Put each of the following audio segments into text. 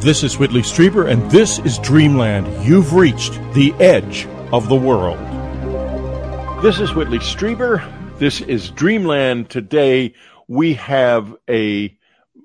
This is Whitley Strieber, and this is Dreamland. You've reached the edge of the world. This is Whitley Strieber. This is Dreamland. Today we have a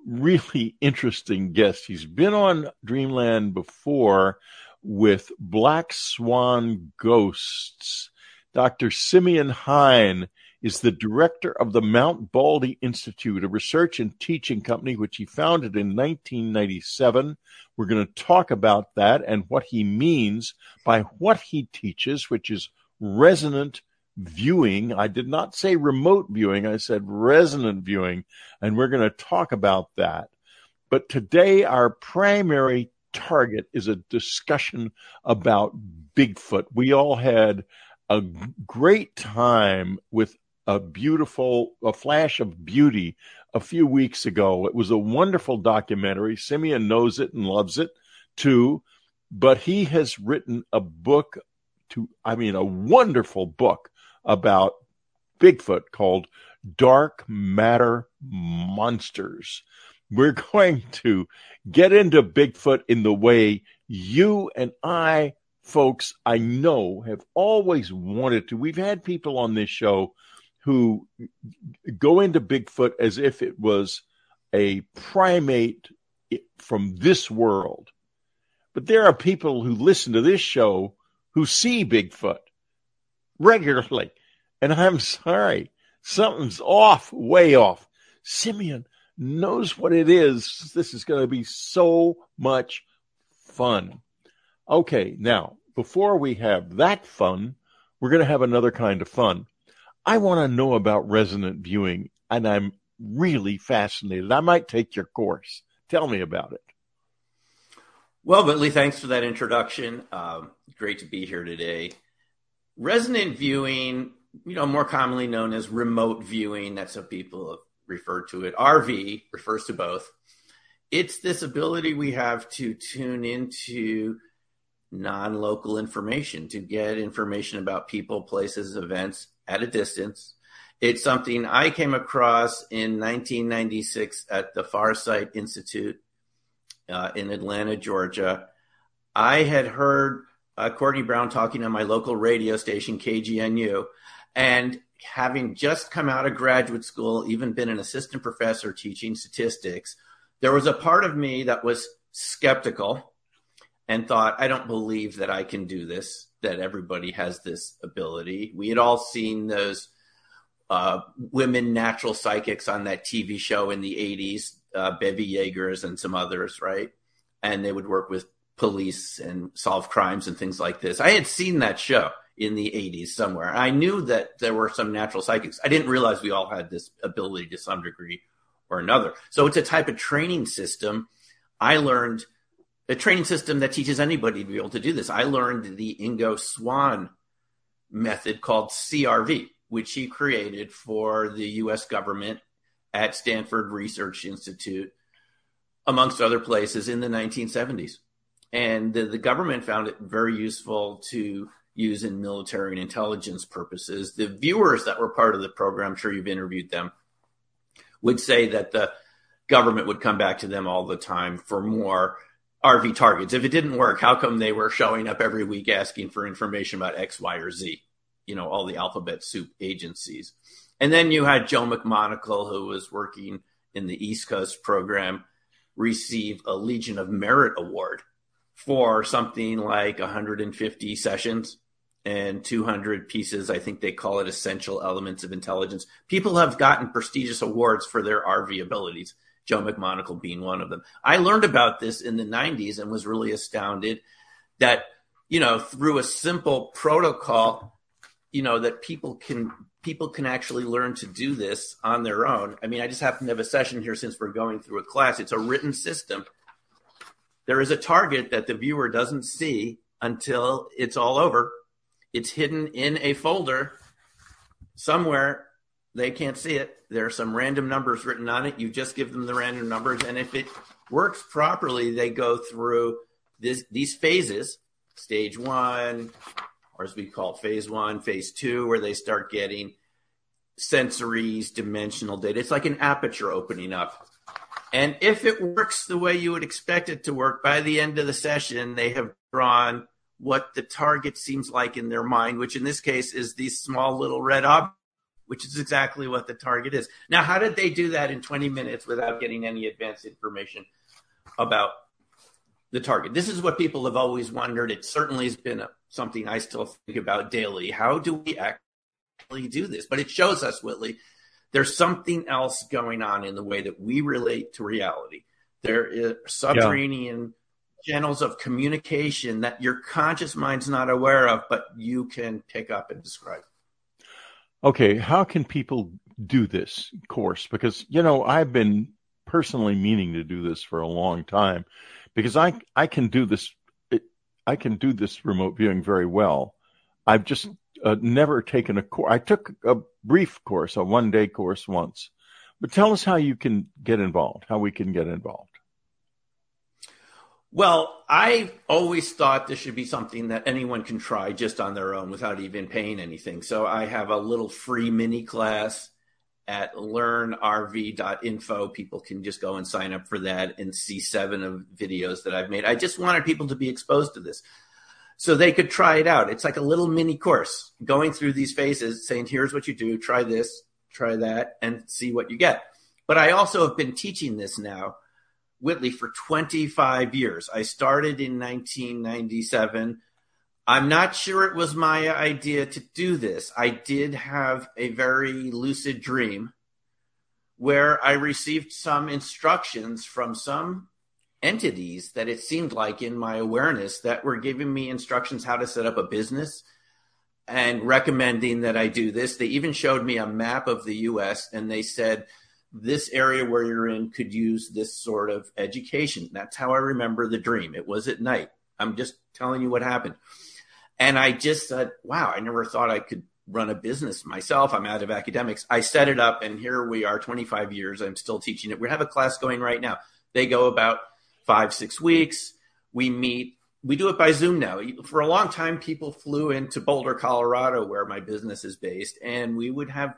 really interesting guest. He's been on Dreamland before with Black Swan Ghosts. Dr. Simeon Hein is the director of the Mount Baldy Institute, a research and teaching company which he founded in 1997. We're going to talk about that and what he means by what he teaches, which is resonant viewing. I did not say remote viewing, I said resonant viewing, and we're going to talk about that. But today, our primary target is a discussion about Bigfoot. We all had a great time with a beautiful, a flash of beauty a few weeks ago. It was a wonderful documentary. Simeon knows it and loves it too, but he has written a book to, I mean, a wonderful book about Bigfoot called Dark Matter Monsters. We're going to get into Bigfoot in the way you and I, folks, I know have always wanted to. We've had people on this show who go into Bigfoot as if it was a primate from this world. But there are people who listen to this show who see Bigfoot regularly. And I'm sorry, something's off, way off. Simeon knows what it is. This is going to be so much fun. Okay, now, before we have that fun, we're going to have another kind of fun. I want to know about resonant viewing, and I'm really fascinated. I might take your course. Tell me about it. Well, Whitley, thanks for that introduction. Um, great to be here today. Resonant viewing, you know, more commonly known as remote viewing, that's how people have referred to it. RV refers to both. It's this ability we have to tune into non local information, to get information about people, places, events at a distance. It's something I came across in 1996 at the Farsight Institute uh, in Atlanta, Georgia. I had heard uh, Courtney Brown talking on my local radio station, KGNU, and having just come out of graduate school, even been an assistant professor teaching statistics, there was a part of me that was skeptical and thought, I don't believe that I can do this that everybody has this ability. We had all seen those uh, women natural psychics on that TV show in the 80s, uh, Bevy Jaegers and some others, right? And they would work with police and solve crimes and things like this. I had seen that show in the 80s somewhere. I knew that there were some natural psychics. I didn't realize we all had this ability to some degree or another. So it's a type of training system. I learned a training system that teaches anybody to be able to do this. I learned the Ingo Swann method called CRV, which he created for the US government at Stanford Research Institute, amongst other places in the 1970s. And the, the government found it very useful to use in military and intelligence purposes. The viewers that were part of the program, I'm sure you've interviewed them, would say that the government would come back to them all the time for more RV targets. If it didn't work, how come they were showing up every week asking for information about X, Y, or Z? You know, all the alphabet soup agencies. And then you had Joe McMoneagle, who was working in the East Coast program, receive a Legion of Merit Award for something like 150 sessions and 200 pieces. I think they call it essential elements of intelligence. People have gotten prestigious awards for their RV abilities. Joe McMoneagle being one of them. I learned about this in the 90s and was really astounded that, you know, through a simple protocol, you know, that people can people can actually learn to do this on their own. I mean, I just happen to have a session here since we're going through a class. It's a written system. There is a target that the viewer doesn't see until it's all over. It's hidden in a folder somewhere. They can't see it there are some random numbers written on it. You just give them the random numbers. And if it works properly, they go through this, these phases stage one, or as we call it, phase one, phase two, where they start getting sensories, dimensional data. It's like an aperture opening up. And if it works the way you would expect it to work, by the end of the session, they have drawn what the target seems like in their mind, which in this case is these small little red objects, which is exactly what the target is. Now, how did they do that in 20 minutes without getting any advanced information about the target? This is what people have always wondered. It certainly has been a, something I still think about daily. How do we actually do this? But it shows us, Whitley, there's something else going on in the way that we relate to reality. There is subterranean yeah. channels of communication that your conscious mind's not aware of, but you can pick up and describe. Okay, how can people do this course? Because you know, I've been personally meaning to do this for a long time because I I can do this I can do this remote viewing very well. I've just uh, never taken a course. I took a brief course, a one day course once. But tell us how you can get involved, how we can get involved. Well, I always thought this should be something that anyone can try just on their own without even paying anything. So I have a little free mini class at learnrv.info. People can just go and sign up for that and see seven of videos that I've made. I just wanted people to be exposed to this so they could try it out. It's like a little mini course going through these phases, saying, here's what you do, try this, try that, and see what you get. But I also have been teaching this now, Whitley, for 25 years. I started in 1997. I'm not sure it was my idea to do this. I did have a very lucid dream where I received some instructions from some entities that it seemed like in my awareness that were giving me instructions how to set up a business and recommending that I do this. They even showed me a map of the US and they said, this area where you're in could use this sort of education. That's how I remember the dream. It was at night. I'm just telling you what happened. And I just said, wow, I never thought I could run a business myself. I'm out of academics. I set it up and here we are 25 years. I'm still teaching it. We have a class going right now. They go about five, six weeks. We meet. We do it by Zoom now. For a long time, people flew into Boulder, Colorado, where my business is based, and we would have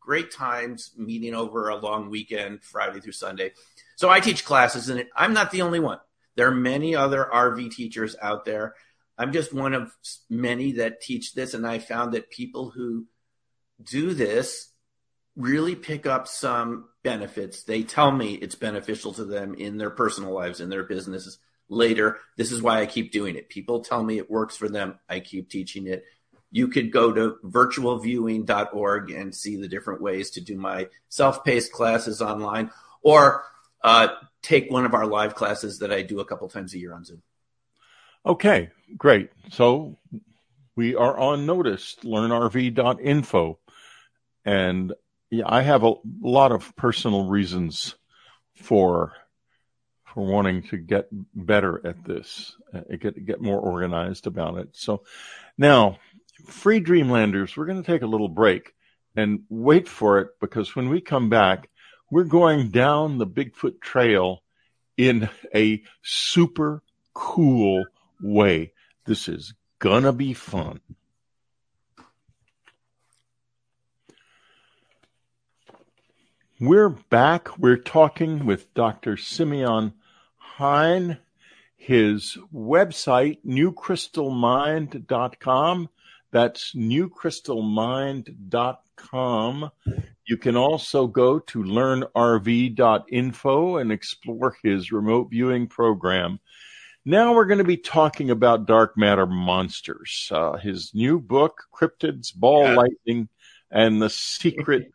great times meeting over a long weekend, Friday through Sunday. So I teach classes, and I'm not the only one. There are many other RV teachers out there. I'm just one of many that teach this, and I found that people who do this really pick up some benefits. They tell me it's beneficial to them in their personal lives, in their businesses later. This is why I keep doing it. People tell me it works for them. I keep teaching it. You could go to virtualviewing.org and see the different ways to do my self paced classes online or uh, take one of our live classes that I do a couple times a year on Zoom. Okay, great. So we are on notice, learnrv.info. And yeah, I have a lot of personal reasons for for wanting to get better at this, uh, get get more organized about it. So now, free Dreamlanders, we're going to take a little break and wait for it because when we come back, we're going down the Bigfoot Trail in a super cool way. This is gonna be fun. We're back. We're talking with Dr. Simeon Hein. His website, newcrystalmind.com. That's newcrystalmind.com. You can also go to learnrv.info and explore his remote viewing program. Now we're going to be talking about dark matter monsters. Uh, his new book, Cryptids, Ball yeah. Lightning, and the Secret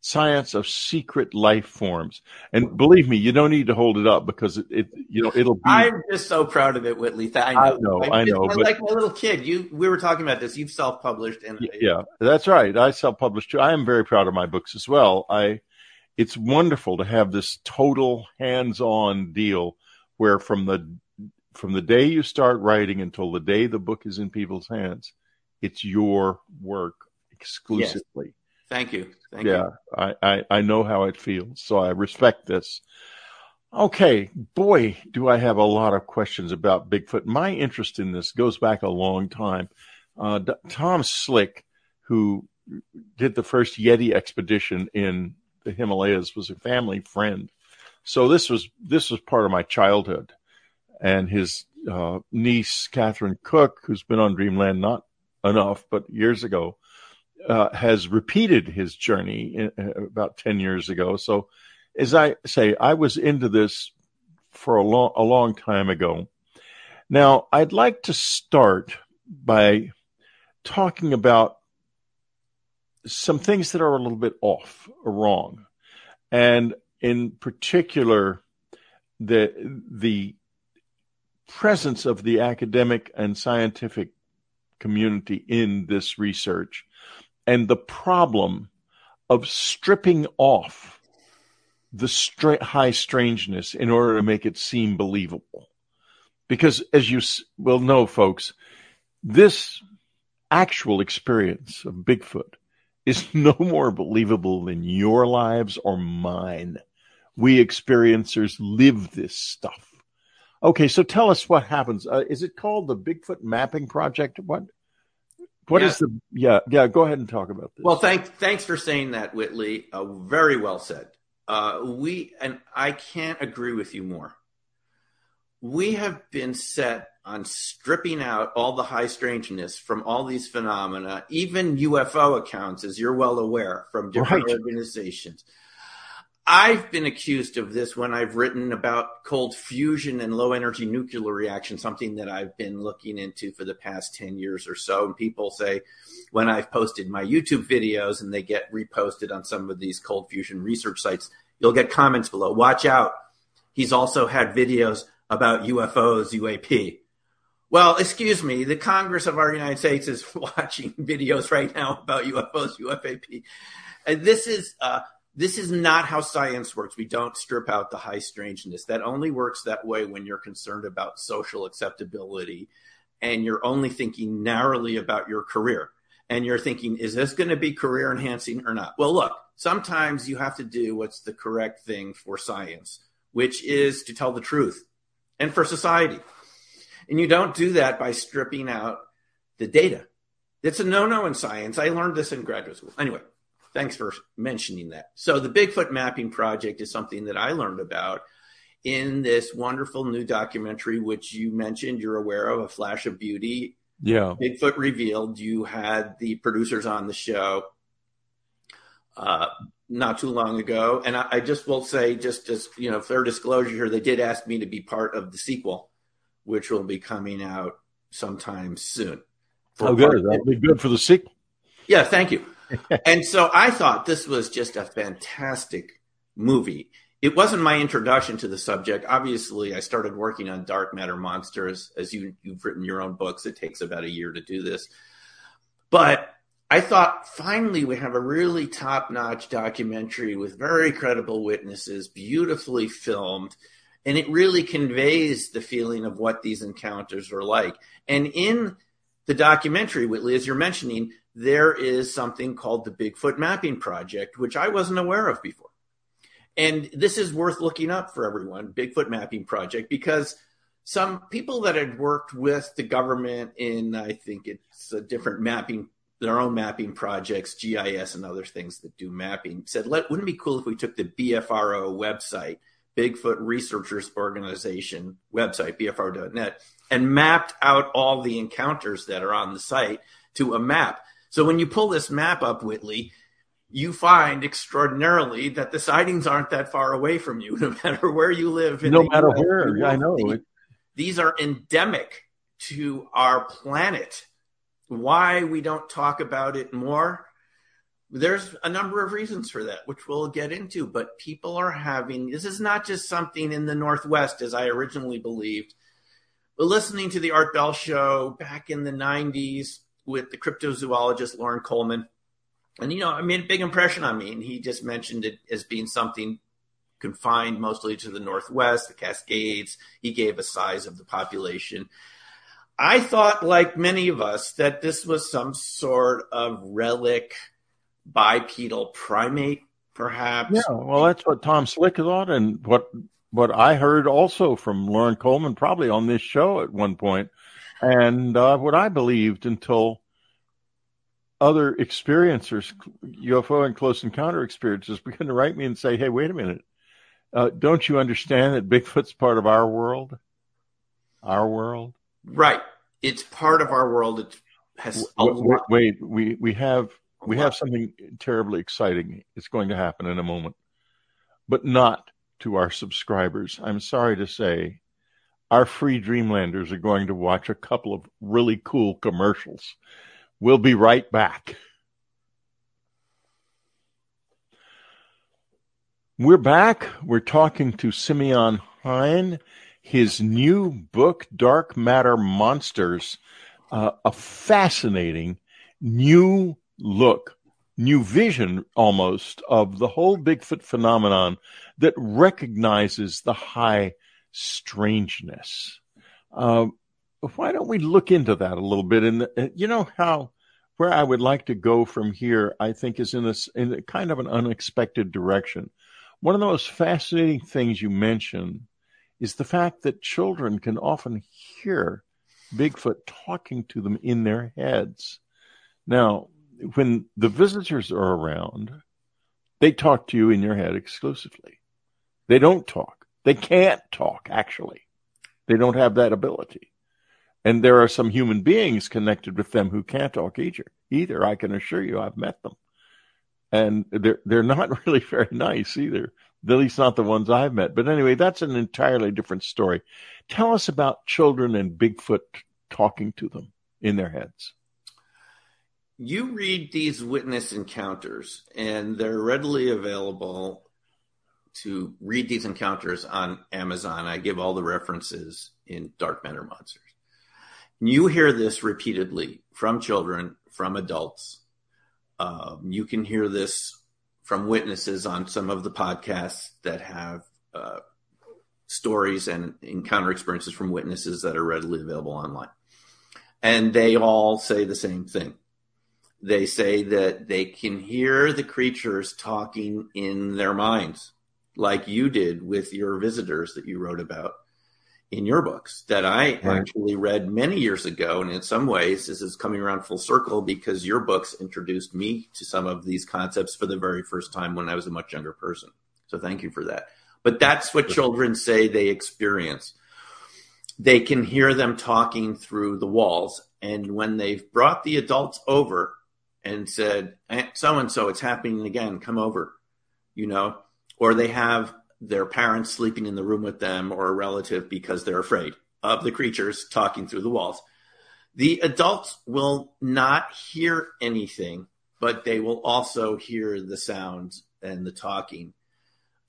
science of secret life forms. And believe me, you don't need to hold it up because it, it you know, it'll be. I'm just so proud of it, Whitley. I know, I know, I, know. But, like my little kid, you we were talking about this. You've self-published, and yeah, that's right. I self-published too. I am very proud of my books as well. I, it's wonderful to have this total hands-on deal where from the from the day you start writing until the day the book is in people's hands, it's your work exclusively. Yes. Thank you. Thank yeah, you. I, I, I know how it feels, so I respect this. Okay, boy, do I have a lot of questions about Bigfoot. My interest in this goes back a long time. Uh, Tom Slick, who did the first Yeti expedition in the Himalayas, was a family friend So this was this was part of my childhood, and his uh, niece Catherine Cook, who's been on Dreamland not enough, but years ago, uh, has repeated his journey in, uh, about ten years ago. So, as I say, I was into this for a long a long time ago. Now, I'd like to start by talking about some things that are a little bit off or wrong, and in particular, the the presence of the academic and scientific community in this research and the problem of stripping off the stra- high strangeness in order to make it seem believable. Because as you will know, folks, this actual experience of Bigfoot is no more believable than your lives or mine. We experiencers live this stuff. Okay, so tell us what happens. Uh, is it called the Bigfoot Mapping Project? What? What yeah. is the? Yeah, yeah. Go ahead and talk about this. Well, thanks, thanks for saying that, Whitley. Uh, very well said. Uh, we and I can't agree with you more. We have been set on stripping out all the high strangeness from all these phenomena, even UFO accounts, as you're well aware, from different right. organizations. I've been accused of this when I've written about cold fusion and low energy nuclear reaction, something that I've been looking into for the past 10 years or so. And people say when I've posted my YouTube videos and they get reposted on some of these cold fusion research sites, you'll get comments below. Watch out. He's also had videos about UFOs, UAP. Well, excuse me, the Congress of our United States is watching videos right now about UFOs, UFAP. And this is, uh, this is not how science works. We don't strip out the high strangeness. That only works that way when you're concerned about social acceptability and you're only thinking narrowly about your career. And you're thinking, is this going to be career enhancing or not? Well, look, sometimes you have to do what's the correct thing for science, which is to tell the truth and for society. And you don't do that by stripping out the data. It's a no no in science. I learned this in graduate school. Anyway, Thanks for mentioning that. So, the Bigfoot Mapping Project is something that I learned about in this wonderful new documentary, which you mentioned you're aware of, A Flash of Beauty. Yeah. Bigfoot Revealed. You had the producers on the show uh, not too long ago. And I, I, just will say, just as, you know, fair disclosure here, they did ask me to be part of the sequel, which will be coming out sometime soon. Oh, good. That'll be good for the sequel. Yeah, thank you and so I thought this was just a fantastic movie. It wasn't my introduction to the subject. Obviously, I started working on Dark Matter Monsters. As you, you've written your own books, it takes about a year to do this. But I thought finally we have a really top notch documentary with very credible witnesses, beautifully filmed, and it really conveys the feeling of what these encounters are like. And in the documentary, Whitley, as you're mentioning, there is something called the Bigfoot Mapping Project, which I wasn't aware of before. And this is worth looking up for everyone, Bigfoot Mapping Project, because some people that had worked with the government in, I think it's a different mapping, their own mapping projects, GIS and other things that do mapping, said, Let, wouldn't it be cool if we took the BFRO website, Bigfoot Researchers Organization website, BFRO.net, and mapped out all the encounters that are on the site to a map. So when you pull this map up, Whitley, you find extraordinarily that the sightings aren't that far away from you, no matter where you live. no matter US, where, I know. These are endemic to our planet. Why we don't talk about it more? There's a number of reasons for that, which we'll get into, but people are having this is not just something in the Northwest, as I originally believed. Listening to the Art Bell show back in the 90s, with the cryptozoologist Loren Coleman. And, you know, I made a big impression on me. And he just mentioned it as being something confined mostly to the Northwest, the Cascades. He gave a size of the population. I thought, like many of us, that this was some sort of relic bipedal primate, perhaps. Yeah, well, that's what Tom Slick thought, and what what I heard also from Loren Coleman, probably on this show at one point and uh, what I believed until other experiencers, UFO and close encounter experiencers, began to write me and say, "Hey, wait a minute, Uh, don't you understand that Bigfoot's part of our world? Our world? Right. It's part of our world. It has wait, wait, we we have we have something terribly exciting. It's going to happen in a moment, but not to our subscribers. I'm sorry to say, our free Dreamlanders are going to watch a couple of really cool commercials. We'll be right back. We're back. We're talking to Simeon Hein. His new book, Dark Matter Monsters, uh, a fascinating new look, new vision almost of the whole Bigfoot phenomenon that recognizes the high strangeness. Uh, why don't we look into that a little bit? And uh, you know how where I would like to go from here, I think, is in this in a kind of an unexpected direction. One of the most fascinating things you mention is the fact that children can often hear Bigfoot talking to them in their heads. Now, when the visitors are around, they talk to you in your head exclusively. They don't talk. They can't talk, actually. They don't have that ability. And there are some human beings connected with them who can't talk either. Either I can assure you, I've met them and they're they're not really very nice either. At least not the ones I've met. But anyway, that's an entirely different story. Tell us about children and Bigfoot talking to them in their heads. You read these witness encounters, and they're readily available to read these encounters on Amazon. I give all the references in Dark Matter Monsters. You hear this repeatedly from children, from adults, um, you can hear this from witnesses on some of the podcasts that have uh, stories and encounter experiences from witnesses that are readily available online. And they all say the same thing. They say that they can hear the creatures talking in their minds, like you did with your visitors that you wrote about in your books that I right. actually read many years ago. And in some ways, this is coming around full circle because your books introduced me to some of these concepts for the very first time when I was a much younger person. So thank you for that. But that's what children say they experience. They can hear them talking through the walls. And when they've brought the adults over and said, so and so, it's happening again, come over, you know, or they have their parents sleeping in the room with them or a relative because they're afraid of the creatures talking through the walls. The adults will not hear anything, but they will also hear the sounds and the talking.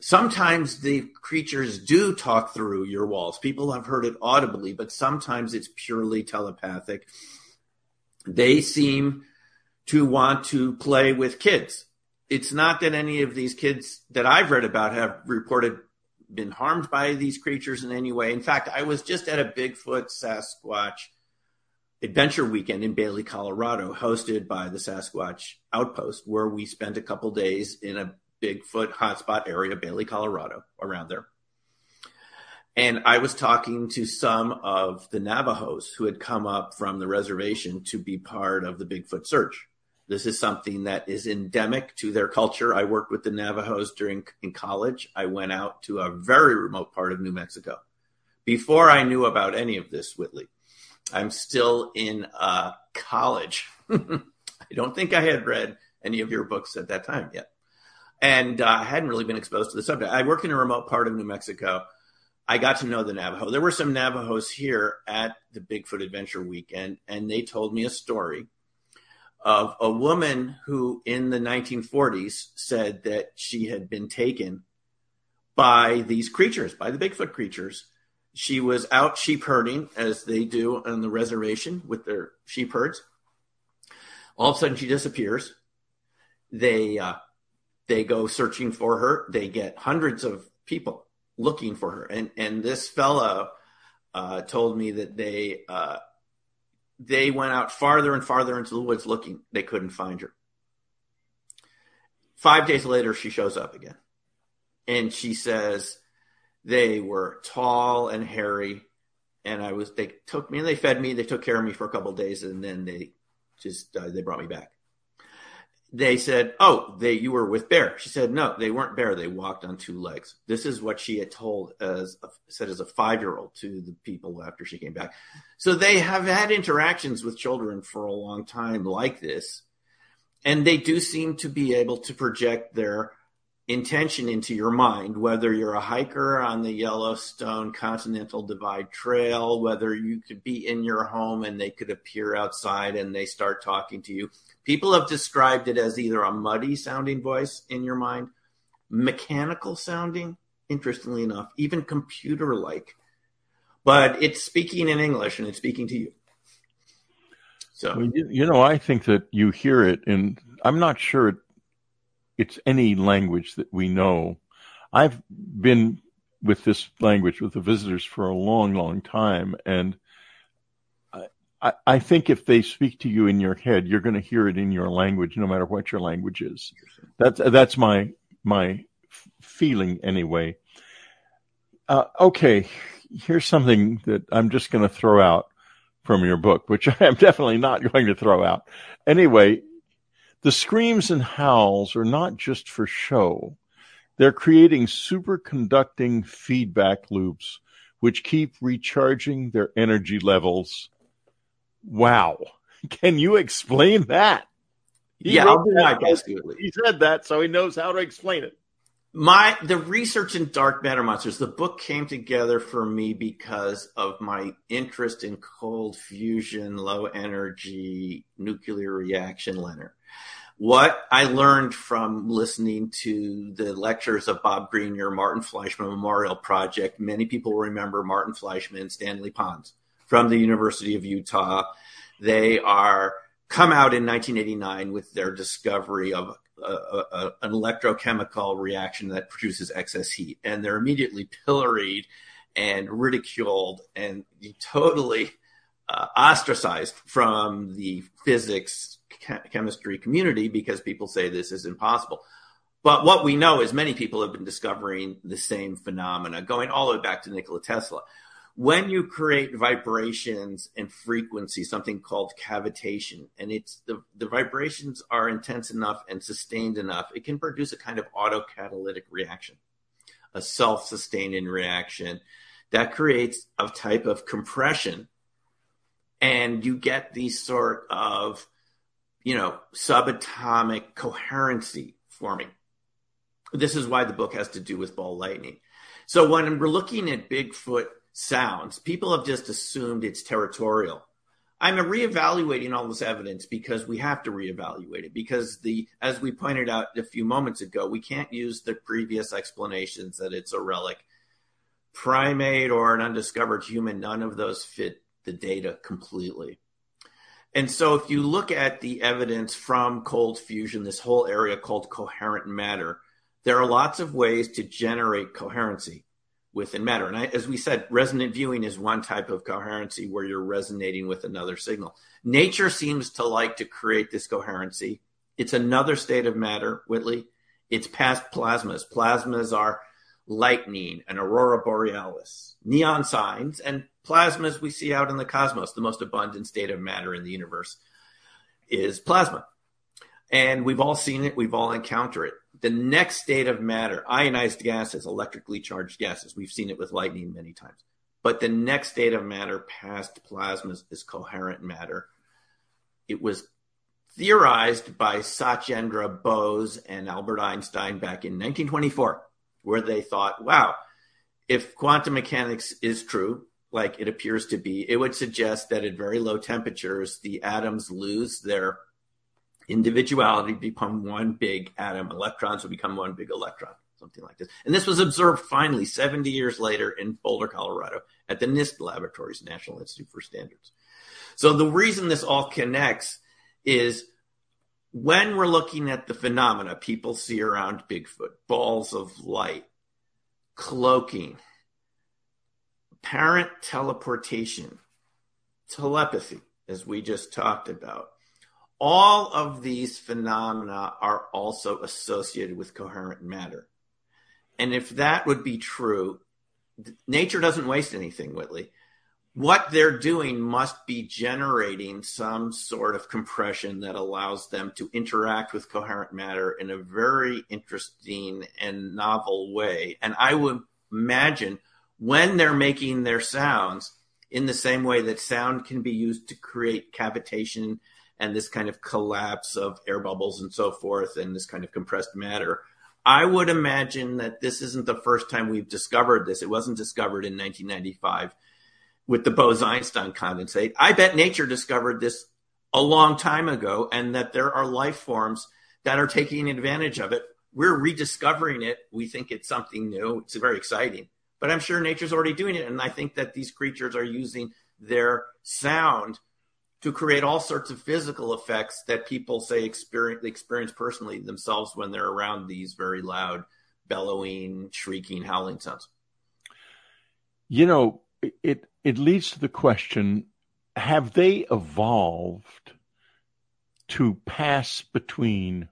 Sometimes the creatures do talk through your walls. People have heard it audibly, but sometimes it's purely telepathic. They seem to want to play with kids it's not that any of these kids that I've read about have reported been harmed by these creatures in any way. In fact, I was just at a Bigfoot Sasquatch adventure weekend in Bailey, Colorado, hosted by the Sasquatch Outpost, where we spent a couple days in a Bigfoot hotspot area, Bailey, Colorado, around there. And I was talking to some of the Navajos who had come up from the reservation to be part of the Bigfoot search. This is something that is endemic to their culture. I worked with the Navajos during in college. I went out to a very remote part of New Mexico before I knew about any of this, Whitley. I'm still in uh, college. I don't think I had read any of your books at that time yet. And uh, I hadn't really been exposed to the subject. I work in a remote part of New Mexico. I got to know the Navajo. There were some Navajos here at the Bigfoot Adventure Weekend, and they told me a story of a woman who in the 1940s said that she had been taken by these creatures, by the Bigfoot creatures. She was out sheep herding, as they do on the reservation with their sheep herds. All of a sudden, she disappears. They uh, they go searching for her. They get hundreds of people looking for her, and and this fellow uh, told me that they uh, they went out farther and farther into the woods looking. They couldn't find her. Five days later, she shows up again. And she says they were tall and hairy. And I was, they took me and they fed me. They took care of me for a couple days and then they just, uh, they brought me back. They said, "Oh, they you were with bear." She said, "No, they weren't bear. They walked on two legs." This is what she had told as a, said as a five year old to the people after she came back. So they have had interactions with children for a long time like this, and they do seem to be able to project their intention into your mind, whether you're a hiker on the Yellowstone Continental Divide Trail, whether you could be in your home and they could appear outside and they start talking to you. People have described it as either a muddy sounding voice in your mind, mechanical sounding, interestingly enough, even computer like, but it's speaking in English and it's speaking to you. So, well, you, you know, I think that you hear it, and I'm not sure it it's any language that we know. I've been with this language with the visitors for a long, long time, and I, I think if they speak to you in your head, you're going to hear it in your language, no matter what your language is. That's that's my my feeling anyway. Uh, okay, here's something that I'm just going to throw out from your book, which I am definitely not going to throw out. Anyway, the screams and howls are not just for show. They're creating superconducting feedback loops which keep recharging their energy levels. Wow. Can you explain that? He yeah, I'll do my best. He said that, so he knows how to explain it. My the research in dark matter monsters, the book came together for me because of my interest in cold fusion, low energy nuclear reaction, LENR. What I learned from listening to the lectures of Bob Greenyer, Martin Fleischmann Memorial Project, many people remember Martin Fleischmann and Stanley Pons from the University of Utah. They are come out in 1989 with their discovery of a, a, an electrochemical reaction that produces excess heat, and they're immediately pilloried and ridiculed and totally uh, ostracized from the physics chemistry community because people say this is impossible. But what we know is many people have been discovering the same phenomena, going all the way back to Nikola Tesla. When you create vibrations and frequency, something called cavitation, and it's the, the vibrations are intense enough and sustained enough, it can produce a kind of autocatalytic reaction, a self-sustaining reaction that creates a type of compression. And you get these sort of you know, subatomic coherency forming. This is why the book has to do with ball lightning. So when we're looking at Bigfoot sounds, people have just assumed it's territorial. I'm reevaluating all this evidence because we have to reevaluate it because the, as we pointed out a few moments ago, we can't use the previous explanations that it's a relic primate or an undiscovered human. None of those fit the data completely. And so if you look at the evidence from cold fusion, this whole area called coherent matter, there are lots of ways to generate coherency within matter. And I, as we said, resonant viewing is one type of coherency where you're resonating with another signal. Nature seems to like to create this coherency. It's another state of matter, Whitley. It's past plasmas. Plasmas are lightning and aurora borealis, neon signs, and plasmas we see out in the cosmos. The most abundant state of matter in the universe is plasma. And we've all seen it, we've all encountered it. The next state of matter, ionized gases, electrically charged gases, we've seen it with lightning many times. But the next state of matter past plasmas is coherent matter. It was theorized by Satyendra Bose and Albert Einstein back in 1924 where they thought, wow, if quantum mechanics is true, like it appears to be, it would suggest that at very low temperatures, the atoms lose their individuality, become one big atom. Electrons will become one big electron, something like this. And this was observed finally 70 years later in Boulder, Colorado at the NIST laboratories, National Institute for Standards. So the reason this all connects is when we're looking at the phenomena people see around Bigfoot, balls of light, cloaking, apparent teleportation, telepathy, as we just talked about, all of these phenomena are also associated with coherent matter. And if that would be true, nature doesn't waste anything, Whitley what they're doing must be generating some sort of compression that allows them to interact with coherent matter in a very interesting and novel way. And I would imagine when they're making their sounds in the same way that sound can be used to create cavitation and this kind of collapse of air bubbles and so forth and this kind of compressed matter. I would imagine that this isn't the first time we've discovered this. It wasn't discovered in 1995 with the Bose-Einstein condensate. I bet nature discovered this a long time ago and that there are life forms that are taking advantage of it. We're rediscovering it. We think it's something new. It's very exciting. But I'm sure nature's already doing it. And I think that these creatures are using their sound to create all sorts of physical effects that people say experience, experience personally themselves when they're around these very loud, bellowing, shrieking, howling sounds. You know, it it leads to the question have they evolved to pass between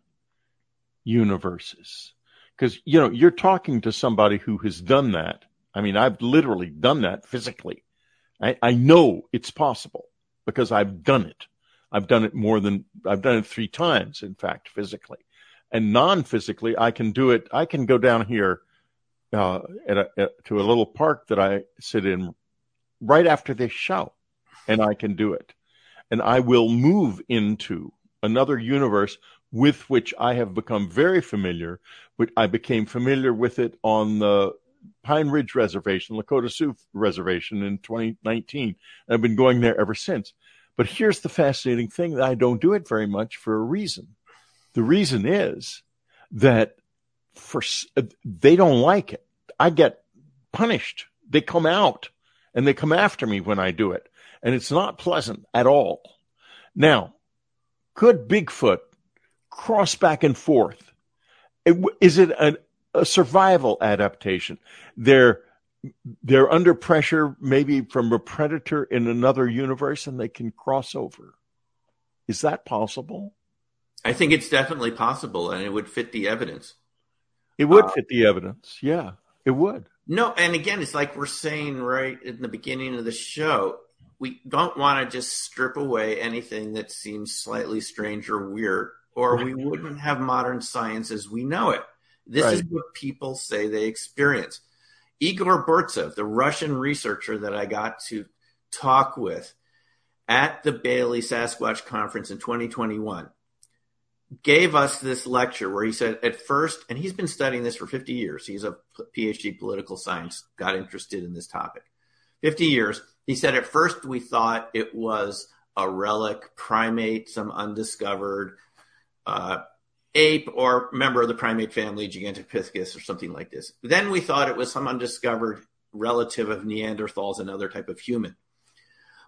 universes? Because you know you're talking to somebody who has done that. I mean i've literally done that physically. I, I know it's possible because i've done it i've done it more than i've done it three times in fact physically and non-physically i can do it i can go down here uh, at a, at, to a little park that i sit in right after this show, and I can do it. And I will move into another universe with which I have become very familiar. I became familiar with it on the Pine Ridge Reservation, Lakota Sioux Reservation in 2019. And I've been going there ever since. But here's the fascinating thing that I don't do it very much for a reason. The reason is that for uh, they don't like it. I get punished. They come out and they come after me when I do it. And it's not pleasant at all. Now, could Bigfoot cross back and forth? Is it a, a survival adaptation? They're they're under pressure, maybe from a predator in another universe, and they can cross over. Is that possible? I think it's definitely possible, and it would fit the evidence. It would uh, fit the evidence. Yeah, it would. No, and again, it's like we're saying right in the beginning of the show, we don't want to just strip away anything that seems slightly strange or weird, or we wouldn't have modern science as we know it. This right. is what people say they experience. Igor Burtsev, the Russian researcher that I got to talk with at the Bailey Sasquatch Conference in 2021, gave us this lecture where he said at first, and he's been studying this for 50 years. He's a PhD political science, got interested in this topic. 50 years. He said at first we thought it was a relic primate, some undiscovered uh, ape or member of the primate family, Gigantopithecus or something like this. Then we thought it was some undiscovered relative of Neanderthals, another type of human.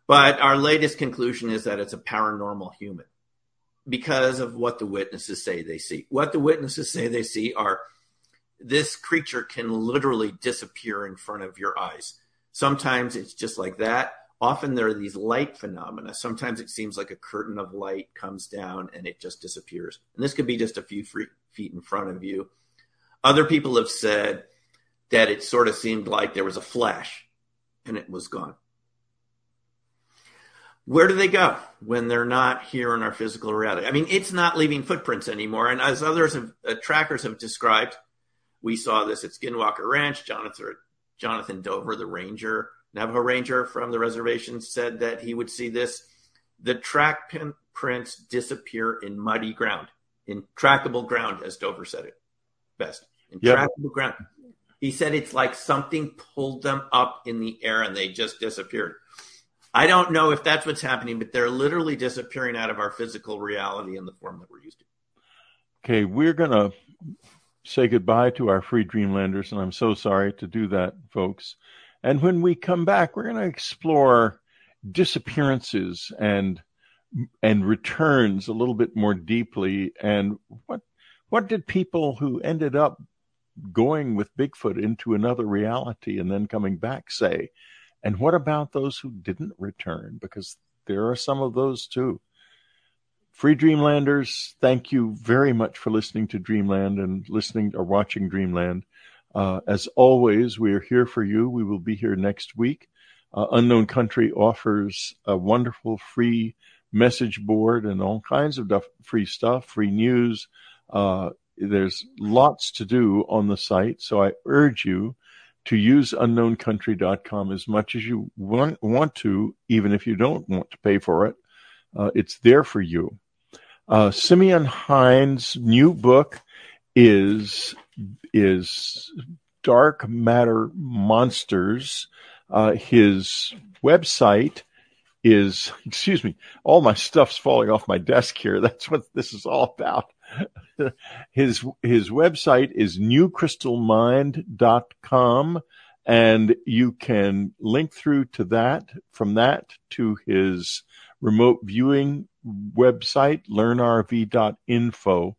But our latest conclusion is that it's a paranormal human because of what the witnesses say they see. What the witnesses say they see are this creature can literally disappear in front of your eyes. Sometimes it's just like that. Often there are these light phenomena. Sometimes it seems like a curtain of light comes down and it just disappears. And this could be just a few feet in front of you. Other people have said that it sort of seemed like there was a flash and it was gone where do they go when they're not here in our physical reality? I mean, it's not leaving footprints anymore. And as others have, uh, trackers have described, we saw this at Skinwalker Ranch. Jonathan, Jonathan Dover, the ranger, Navajo ranger from the reservation, said that he would see this. The track prints disappear in muddy ground, in trackable ground, as Dover said it best. In yep. trackable ground. He said it's like something pulled them up in the air and they just disappeared. I don't know if that's what's happening, but they're literally disappearing out of our physical reality in the form that we're used to. Okay, we're going to say goodbye to our free Dreamlanders, and I'm so sorry to do that, folks. And when we come back, we're going to explore disappearances and and returns a little bit more deeply and what what did people who ended up going with Bigfoot into another reality and then coming back say and what about those who didn't return? Because there are some of those too. Free Dreamlanders, thank you very much for listening to Dreamland and listening or watching Dreamland. Uh, as always, we are here for you. We will be here next week. Uh, Unknown Country offers a wonderful free message board and all kinds of free stuff, free news. Uh, there's lots to do on the site, so I urge you to use unknowncountry.com as much as you want, want to, even if you don't want to pay for it. Uh, it's there for you. Uh, Simeon Hein's new book is is Dark Matter Monsters. Uh, his website is excuse me all my stuff's falling off my desk here. That's what this is all about. His his website is newcrystalmind.com and you can link through to that from that to his remote viewing website learnrv.info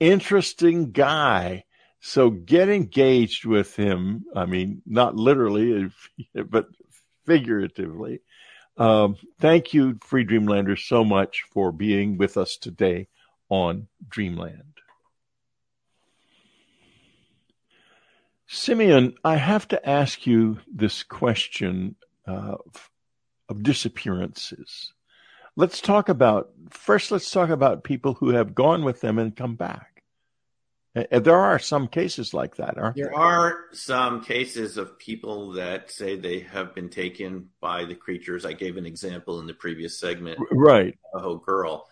interesting guy so get engaged with him i mean not literally but figuratively um, thank you, Free Dreamlanders, so much for being with us today on Dreamland. Simeon, I have to ask you this question uh, of disappearances. Let's talk about first. Let's talk about people who have gone with them and come back. There are some cases like that, aren't there? There are some cases of people that say they have been taken by the creatures. I gave an example in the previous segment. Right. Whole girl.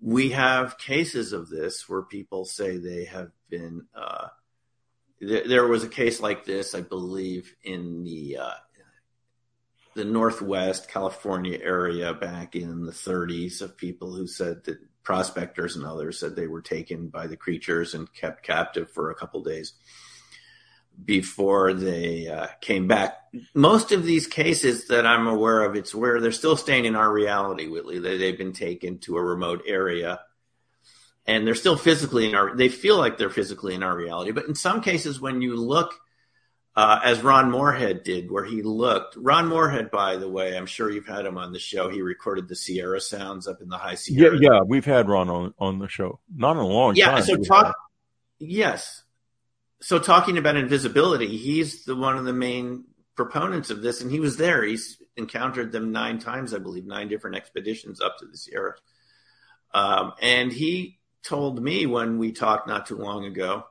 We have cases of this where people say they have been. Uh, th- there was a case like this, I believe, in the uh, the Northwest California area back in the 30s of people who said that prospectors and others said they were taken by the creatures and kept captive for a couple days before they uh, came back. Most of these cases that I'm aware of, it's where they're still staying in our reality, Whitley. They, they've been taken to a remote area and they're still physically in our, they feel like they're physically in our reality. But in some cases, when you look uh, as Ron Morehead did, where he looked. Ron Morehead, by the way, I'm sure you've had him on the show. He recorded the Sierra sounds up in the high Sierra. Yeah, yeah, we've had Ron on on the show. Not in a long yeah, time. Yeah, so talk. Yes, so talking about invisibility, he's the one of the main proponents of this, and he was there. He's encountered them nine times, I believe, nine different expeditions up to the Sierra. Um, and he told me when we talked not too long ago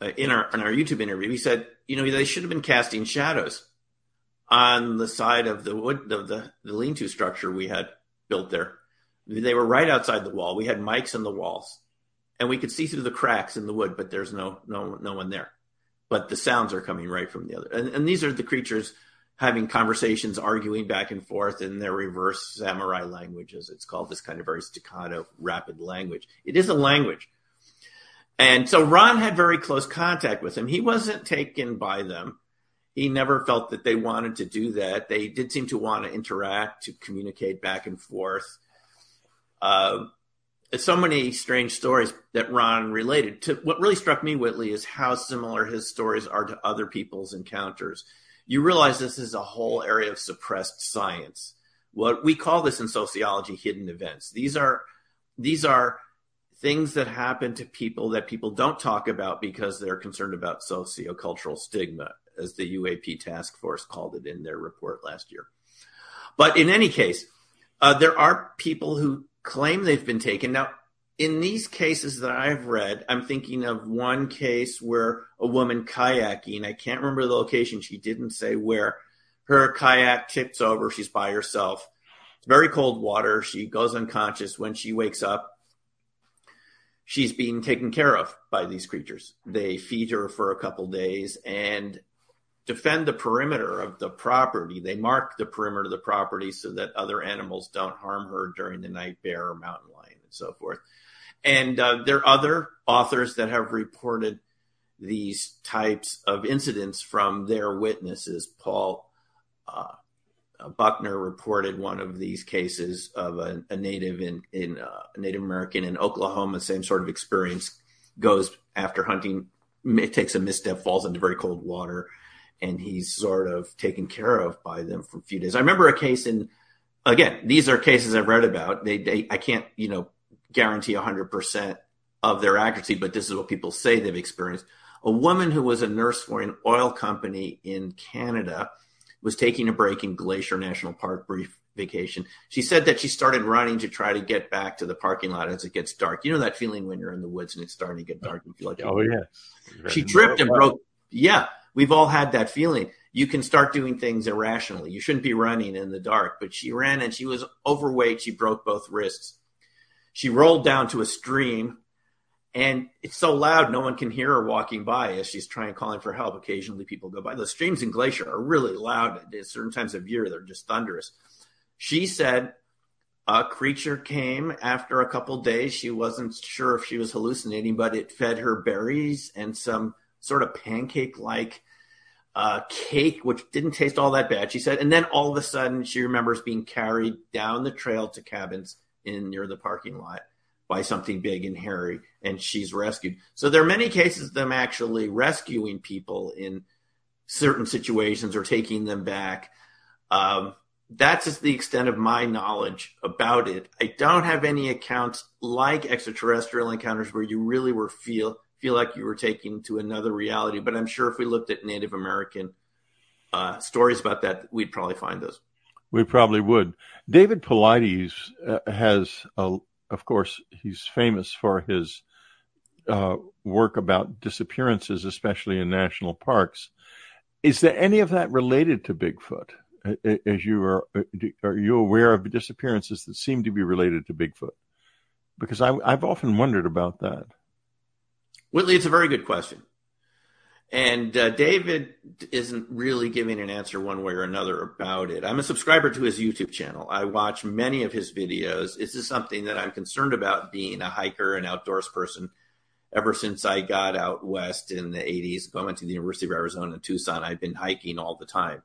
uh, in our in our YouTube interview, he said, you know, they should have been casting shadows on the side of the wood of the, the lean-to structure we had built there. They were right outside the wall. We had mics in the walls, and we could see through the cracks in the wood, but there's no no no one there. But the sounds are coming right from the other. And, and these are the creatures having conversations, arguing back and forth in their reverse samurai language, as it's called, this kind of very staccato, rapid language. It is a language. And so Ron had very close contact with him. He wasn't taken by them. He never felt that they wanted to do that. They did seem to want to interact, to communicate back and forth. Uh, so many strange stories that Ron related to. What really struck me, Whitley, is how similar his stories are to other people's encounters. You realize this is a whole area of suppressed science. What we call this in sociology hidden events. These are these are things that happen to people that people don't talk about because they're concerned about sociocultural stigma, as the UAP task force called it in their report last year. But in any case, uh, there are people who claim they've been taken. Now, in these cases that I've read, I'm thinking of one case where a woman kayaking, I can't remember the location, she didn't say where, her kayak tips over, she's by herself. It's very cold water. She goes unconscious. When she wakes up, she's being taken care of by these creatures. They feed her for a couple days and defend the perimeter of the property. They mark the perimeter of the property so that other animals don't harm her during the night, bear or mountain lion and so forth. And uh, there are other authors that have reported these types of incidents from their witnesses. Paul uh, Buckner reported one of these cases of a, a native in, in uh, Native American in Oklahoma, same sort of experience, goes after hunting, It takes a misstep, falls into very cold water, and he's sort of taken care of by them for a few days. I remember a case in, again, these are cases I've read about. They, they I can't, you know, guarantee 100% of their accuracy, but this is what people say they've experienced. A woman who was a nurse for an oil company in Canada was taking a break in Glacier National Park brief vacation. She said that she started running to try to get back to the parking lot as it gets dark. You know that feeling when you're in the woods and it's starting to get dark and feel like oh yeah. She tripped and broke. Yeah, we've all had that feeling. You can start doing things irrationally. You shouldn't be running in the dark, but she ran and she was overweight. She broke both wrists. She rolled down to a stream and it's so loud no one can hear her walking by as she's trying calling for help. Occasionally people go by. The streams in Glacier are really loud at certain times of year. They're just thunderous. She said a creature came after a couple days. She wasn't sure if she was hallucinating, but it fed her berries and some sort of pancake like uh, cake, which didn't taste all that bad, she said. And then all of a sudden, she remembers being carried down the trail to cabins in near the parking lot by something big and hairy, and she's rescued. So there are many cases of them actually rescuing people in certain situations or taking them back. Um, that's just the extent of my knowledge about it. I don't have any accounts like extraterrestrial encounters where you really were feel feel like you were taken to another reality. But I'm sure if we looked at Native American uh, stories about that, we'd probably find those. We probably would. David Paulides uh, has a of course, he's famous for his uh, work about disappearances, especially in national parks. Is there any of that related to Bigfoot? As you are, are you aware of disappearances that seem to be related to Bigfoot? Because I, I've often wondered about that. Whitley, it's a very good question. And uh, David isn't really giving an answer one way or another about it. I'm a subscriber to his YouTube channel. I watch many of his videos. This is something that I'm concerned about being a hiker and outdoors person ever since I got out west in the 80s, going to the University of Arizona in Tucson. I've been hiking all the time,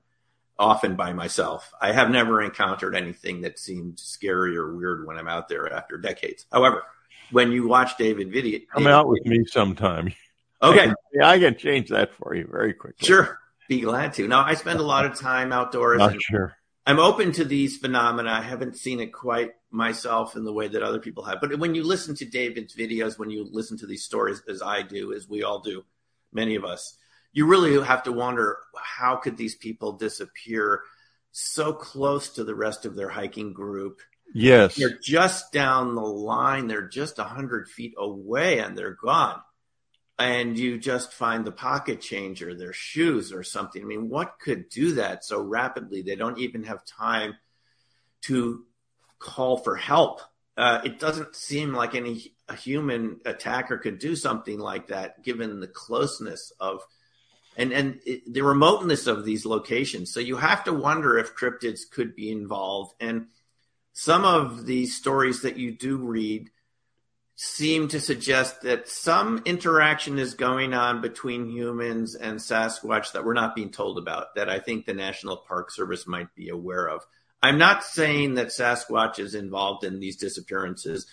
often by myself. I have never encountered anything that seemed scary or weird when I'm out there after decades. However, when you watch David video, come David, out with me sometime. Okay. Yeah, I can change that for you very quickly. Sure. Be glad to. Now, I spend a lot of time outdoors. Not sure. I'm open to these phenomena. I haven't seen it quite myself in the way that other people have. But when you listen to David's videos, when you listen to these stories, as I do, as we all do, many of us, you really have to wonder how could these people disappear so close to the rest of their hiking group? Yes. They're just down the line. They're just 100 feet away and they're gone and you just find the pocket change or their shoes or something. I mean, what could do that so rapidly? They don't even have time to call for help. Uh, it doesn't seem like any a human attacker could do something like that, given the closeness of and and it, the remoteness of these locations. So you have to wonder if cryptids could be involved. And some of these stories that you do read seem to suggest that some interaction is going on between humans and Sasquatch that we're not being told about, that I think the National Park Service might be aware of. I'm not saying that Sasquatch is involved in these disappearances,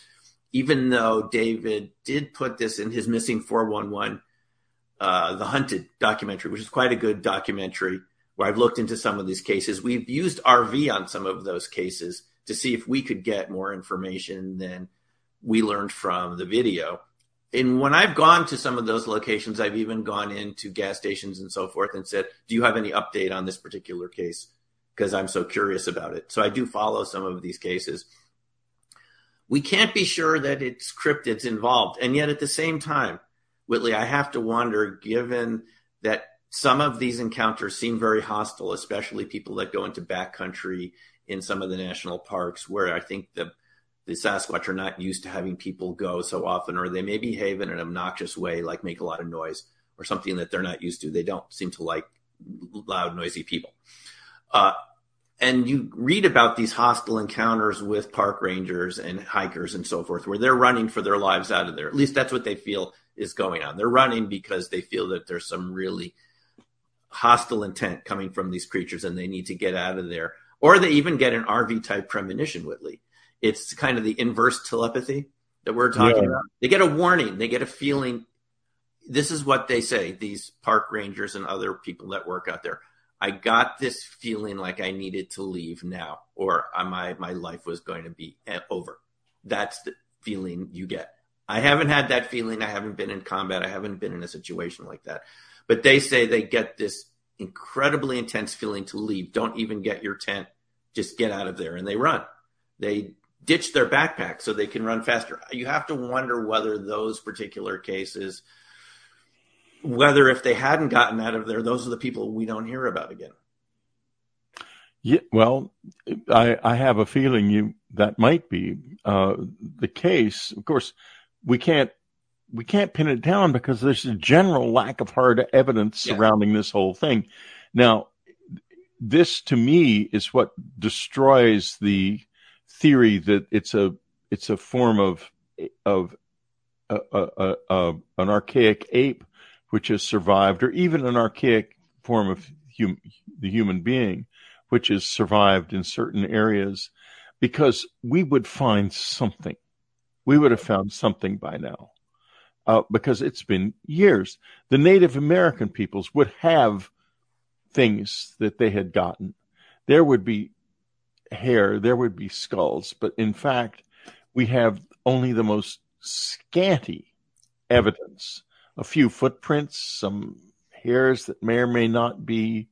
even though David did put this in his Missing 411, uh, The Hunted documentary, which is quite a good documentary where I've looked into some of these cases. We've used RV on some of those cases to see if we could get more information than we learned from the video. And when I've gone to some of those locations, I've even gone into gas stations and so forth and said, Do you have any update on this particular case? Because I'm so curious about it. So I do follow some of these cases. We can't be sure that it's cryptids involved. And yet at the same time, Whitley, I have to wonder, given that some of these encounters seem very hostile, especially people that go into backcountry in some of the national parks, where I think the the Sasquatch are not used to having people go so often, or they may behave in an obnoxious way, like make a lot of noise or something that they're not used to. They don't seem to like loud, noisy people. Uh, and you read about these hostile encounters with park rangers and hikers and so forth, where they're running for their lives out of there. At least that's what they feel is going on. They're running because they feel that there's some really hostile intent coming from these creatures and they need to get out of there. Or they even get an RV type premonition, Whitley it's kind of the inverse telepathy that we're talking yeah. about. They get a warning, they get a feeling. This is what they say, these park rangers and other people that work out there. I got this feeling like I needed to leave now, or my my life was going to be eh, over. That's the feeling you get. I haven't had that feeling. I haven't been in combat. I haven't been in a situation like that. But they say they get this incredibly intense feeling to leave. Don't even get your tent. Just get out of there. And they run. They ditch their backpack so they can run faster. You have to wonder whether those particular cases, whether if they hadn't gotten out of there, those are the people we don't hear about again. Yeah, well, I, I have a feeling you that might be uh, the case. Of course, we can't we can't pin it down because there's a general lack of hard evidence yeah. surrounding this whole thing. Now, this to me is what destroys the theory that it's a it's a form of of a, a, a, an archaic ape which has survived, or even an archaic form of hum, the human being which has survived in certain areas, because we would find something we would have found something by now uh, because it's been years. The Native American peoples would have things that they had gotten. There would be hair, there would be skulls, but in fact, we have only the most scanty evidence a few footprints, some hairs that may or may not be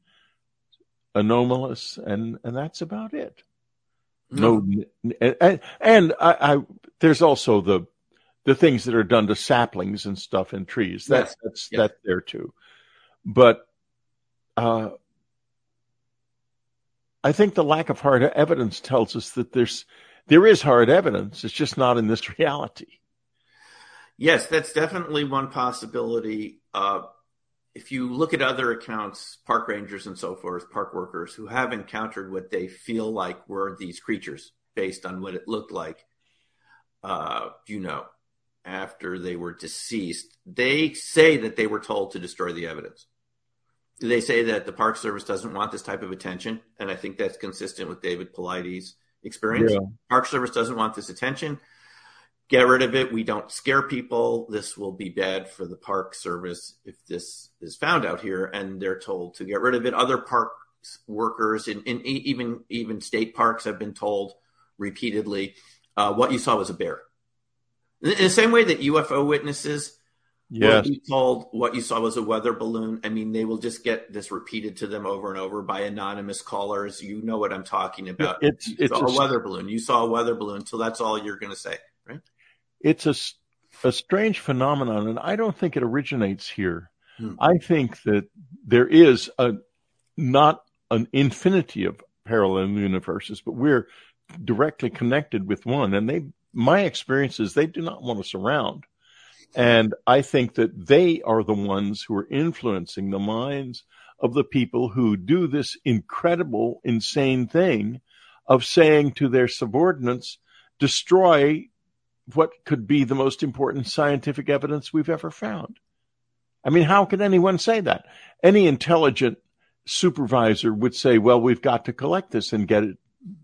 anomalous, and, and that's about it. No, and, and I, I, there's also the the things that are done to saplings and stuff in trees. That's yes. that's yes. that's there too. But uh, I think the lack of hard evidence tells us that there's there is hard evidence. It's just not in this reality. Yes, that's definitely one possibility. Uh, if you look at other accounts, park rangers and so forth, park workers who have encountered what they feel like were these creatures based on what it looked like, uh, you know, after they were deceased, they say that they were told to destroy the evidence. They say that the Park Service doesn't want this type of attention, and I think that's consistent with David Paulides' experience. Yeah. Park Service doesn't want this attention get rid of it. We don't scare people. This will be bad for the park service if this is found out here, and they're told to get rid of it. Other park workers in, in even even state parks have been told repeatedly, uh, what you saw was a bear. In the same way that UFO witnesses yes. will be told what you saw was a weather balloon. I mean, they will just get this repeated to them over and over by anonymous callers. You know what I'm talking about. It's, it's a, a weather balloon. You saw a weather balloon, so that's all you're going to say, right? it's a, a strange phenomenon, and I don't think it originates here. Hmm. I think that there is a not an infinity of parallel universes, but we're directly connected with one. And they, my experience is they do not want us around. And I think that they are the ones who are influencing the minds of the people who do this incredible, insane thing of saying to their subordinates, destroy what could be the most important scientific evidence we've ever found. I mean, how can anyone say that? Any intelligent supervisor would say, well, we've got to collect this and get it,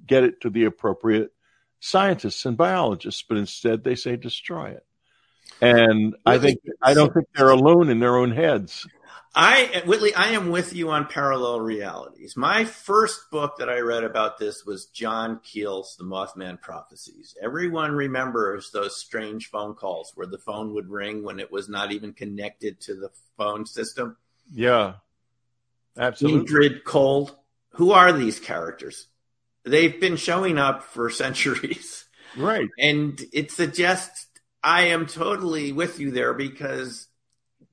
get it to the appropriate scientists and biologists, but instead they say destroy it. And I think, I don't think they're alone in their own heads. I Whitley, I am with you on parallel realities. My first book that I read about this was John Keel's The Mothman Prophecies. Everyone remembers those strange phone calls where the phone would ring when it was not even connected to the phone system. Yeah. Absolutely. Indrid Cold. Who are these characters? They've been showing up for centuries. Right. And it suggests I am totally with you there because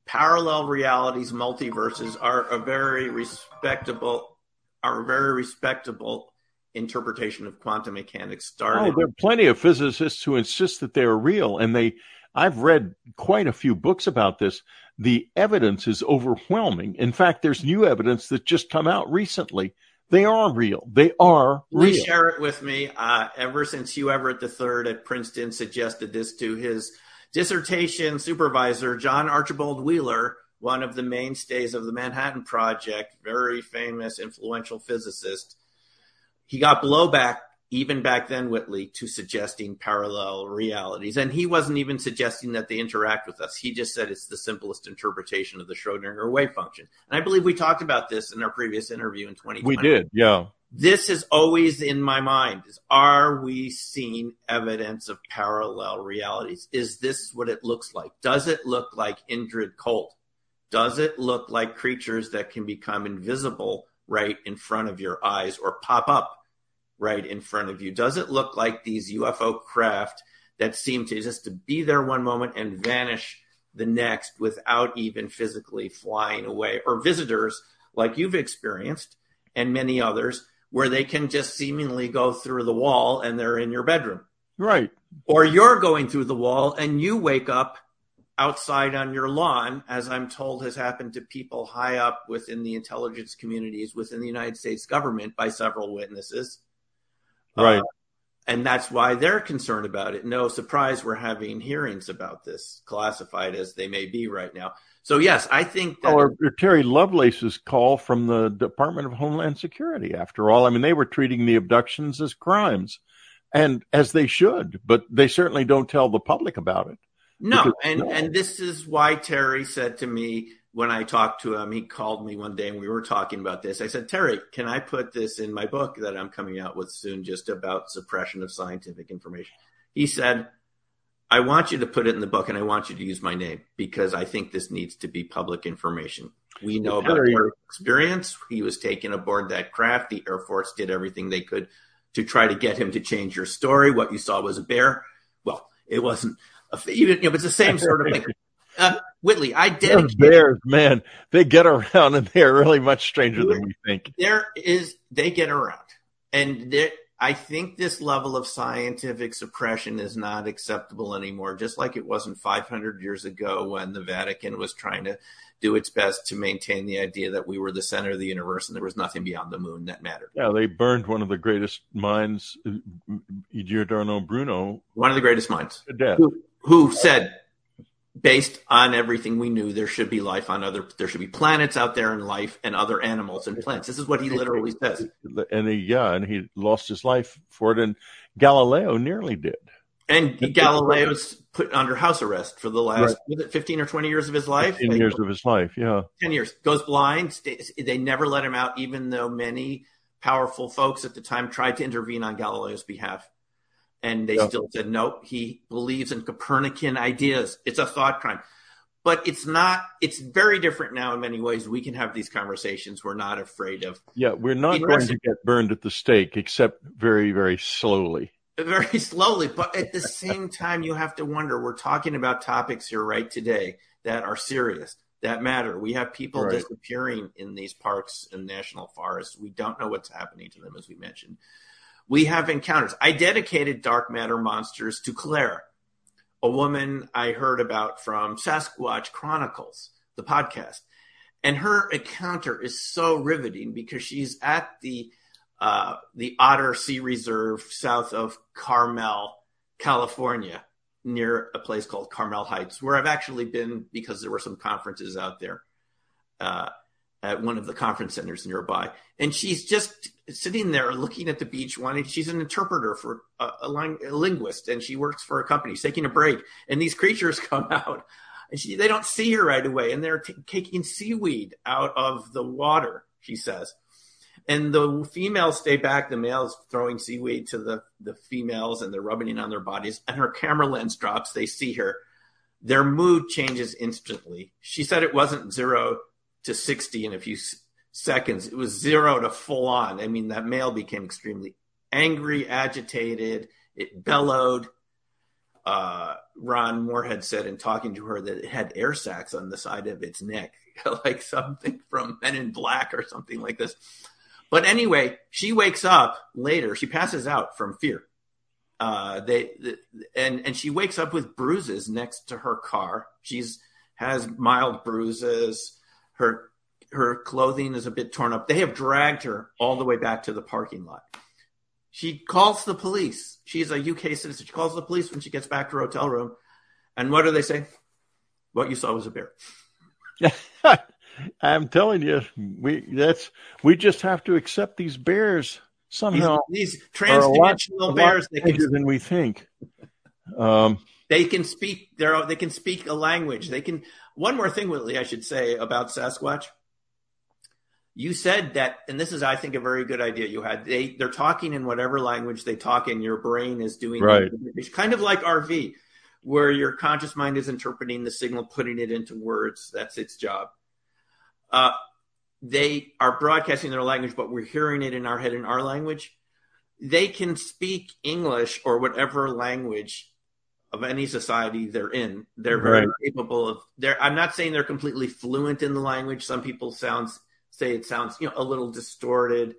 parallel realities, multiverses are a very respectable, are a very respectable interpretation of quantum mechanics. Started. Oh, there are plenty of physicists who insist that they are real, and they. I've read quite a few books about this. The evidence is overwhelming. In fact, there's new evidence that just come out recently. They are real. They are real. Please share it with me. Uh, ever since Hugh Everett III at Princeton suggested this to his dissertation supervisor, John Archibald Wheeler, one of the mainstays of the Manhattan Project, very famous, influential physicist. He got blowback even back then, Whitley, to suggesting parallel realities. And he wasn't even suggesting that they interact with us. He just said it's the simplest interpretation of the Schrodinger wave function. And I believe we talked about this in our previous interview in 2020. We did, yeah. this is always in my mind is are we seeing evidence of parallel realities is this what it looks like does it look like indrid cold does it look like creatures that can become invisible right in front of your eyes or pop up right in front of you does it look like these ufo craft that seem to just to be there one moment and vanish the next without even physically flying away or visitors like you've experienced and many others where they can just seemingly go through the wall and they're in your bedroom. Right. Or you're going through the wall and you wake up outside on your lawn, as I'm told has happened to people high up within the intelligence communities within the United States government by several witnesses. Right. Uh, and that's why they're concerned about it. No surprise we're having hearings about this, classified as they may be right now. So yes, I think that or, or Terry Lovelace's call from the Department of Homeland Security. After all, I mean, they were treating the abductions as crimes, and as they should, but they certainly don't tell the public about it. No, because, and no. and this is why Terry said to me when I talked to him, he called me one day and we were talking about this. I said, Terry, can I put this in my book that I'm coming out with soon, just about suppression of scientific information? He said, I want you to put it in the book and I want you to use my name because I think this needs to be public information. We know about Terry's experience. He was taken aboard that craft. The Air Force did everything they could to try to get him to change your story. What you saw was a bear. Well, it wasn't a, even, you know, it's the same sort of thing. Uh, Whitley, I dedicated. bears, man, they get around and they're really much stranger than we think. There is, they get around. And there, I think this level of scientific suppression is not acceptable anymore, just like it wasn't 500 years ago when the Vatican was trying to do its best to maintain the idea that we were the center of the universe and there was nothing beyond the moon that mattered. Yeah, they burned one of the greatest minds, Giordano Bruno. One of the greatest minds. Who, who said based on everything we knew, there should be life on other, there should be planets out there and life and other animals and plants. This is what he literally says. And he, yeah, and he lost his life for it. And Galileo nearly did. And Galileo's put under house arrest for the last right. 15 or 20 years of his life. 10 years of his life, yeah. 10 years. Goes blind. They never let him out, even though many powerful folks at the time tried to intervene on Galileo's behalf and they yeah. still said no he believes in copernican ideas. It's a thought crime. But it's not it's very different now in many ways. We can have these conversations. We're not afraid of yeah we're not going to get burned at the stake except very very slowly. Very slowly. But at the same time you have to wonder we're talking about topics here right today that are serious that matter. We have people right. disappearing in these parks and national forests. We don't know what's happening to them as we mentioned we have encounters. I dedicated Dark Matter Monsters to Claire, a woman I heard about from Sasquatch Chronicles, the podcast. And her encounter is so riveting because she's at the uh, the Otter Sea Reserve south of Carmel, California, near a place called Carmel Heights, where I've actually been because there were some conferences out there. Uh, at one of the conference centers nearby. And she's just sitting there looking at the beach, wanting, she's an interpreter for a, a, a linguist and she works for a company, she's taking a break. And these creatures come out and she, they don't see her right away. And they're t- taking seaweed out of the water, she says. And the females stay back. The males throwing seaweed to the, the females and they're rubbing it on their bodies. And her camera lens drops. They see her. Their mood changes instantly. She said it wasn't zero to 60 in a few seconds. It was zero to full on. I mean, that male became extremely angry, agitated. It bellowed. Uh, Ron Morehead said in talking to her that it had air sacs on the side of its neck, like something from Men in Black or something like this. But anyway, she wakes up later. She passes out from fear. Uh, they the, and and she wakes up with bruises next to her car. She's has mild bruises. Her her clothing is a bit torn up. They have dragged her all the way back to the parking lot. She calls the police. She's a UK citizen. She calls the police when she gets back to her hotel room. And what do they say? What you saw was a bear. I'm telling you, we that's we just have to accept these bears somehow. These, these transdimensional lot, bears they can, than we think. Um, they can speak. they they can speak a language. They can one more thing, Whitley, I should say about Sasquatch. You said that, and this is, I think, a very good idea you had. They they're talking in whatever language they talk in. Your brain is doing right. It's kind of like RV, where your conscious mind is interpreting the signal, putting it into words. That's its job. Uh, they are broadcasting their language, but we're hearing it in our head in our language. They can speak English or whatever language of any society they're in. They're very right. capable of. They're. I'm not saying they're completely fluent in the language. Some people sounds say it sounds you know a little distorted,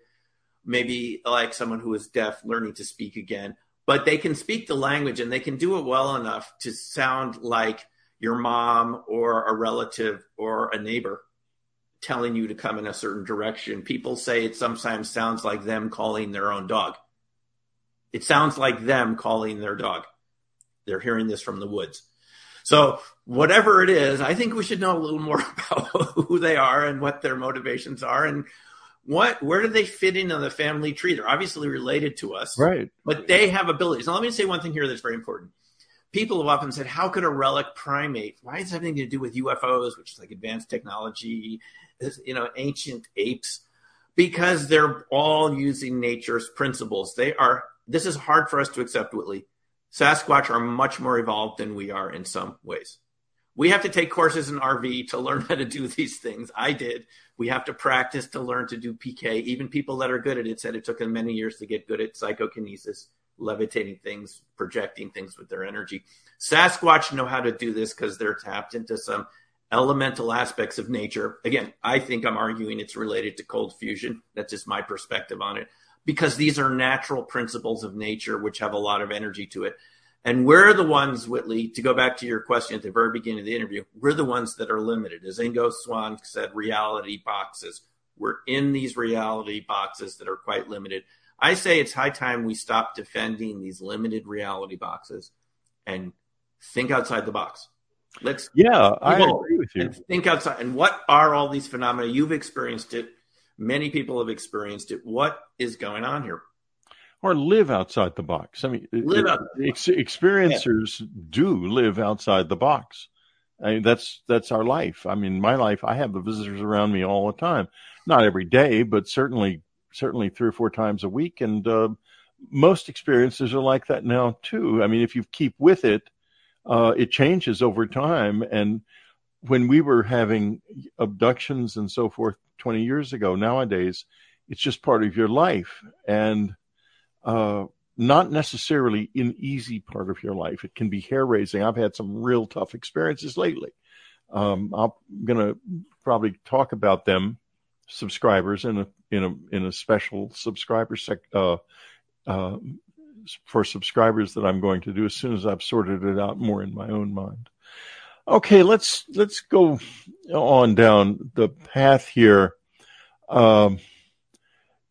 maybe like someone who is deaf learning to speak again. But they can speak the language and they can do it well enough to sound like your mom or a relative or a neighbor telling you to come in a certain direction. People say it sometimes sounds like them calling their own dog. It sounds like them calling their dog. They're hearing this from the woods. So whatever it is, I think we should know a little more about who they are and what their motivations are and what where do they fit into the family tree? They're obviously related to us. Right. But they have abilities. Now let me say one thing here that's very important. People have often said, how could a relic primate, why does it have anything to do with UFOs, which is like advanced technology, you know, ancient apes? Because they're all using nature's principles. They are this is hard for us to accept, Whitley. Sasquatch are much more evolved than we are in some ways. We have to take courses in RV to learn how to do these things. I did. We have to practice to learn to do PK. Even people that are good at it said it took them many years to get good at psychokinesis, levitating things, projecting things with their energy. Sasquatch know how to do this because they're tapped into some elemental aspects of nature. Again, I think I'm arguing it's related to cold fusion. That's just my perspective on it because these are natural principles of nature which have a lot of energy to it. And we're the ones, Whitley, to go back to your question at the very beginning of the interview, we're the ones that are limited. As Ingo Swann said, reality boxes. We're in these reality boxes that are quite limited. I say it's high time we stop defending these limited reality boxes and think outside the box. Let's yeah, I agree with you. Think outside. And what are all these phenomena? You've experienced it. Many people have experienced it. What is going on here? Or live outside the box. I mean, live out. Ex- experiencers yeah. do live outside the box. I mean, that's that's our life. I mean, my life. I have the visitors around me all the time. Not every day, but certainly certainly three or four times a week. And uh, most experiences are like that now too. I mean, if you keep with it, uh, it changes over time. And when we were having abductions and so forth 20 years ago. Nowadays, it's just part of your life and uh, not necessarily an easy part of your life. It can be hair raising. I've had some real tough experiences lately. Um, I'm going to probably talk about them, subscribers, in a in a in a special subscriber sec, uh, uh, for subscribers that I'm going to do as soon as I've sorted it out more in my own mind. Okay, let's let's go on down the path here. Um,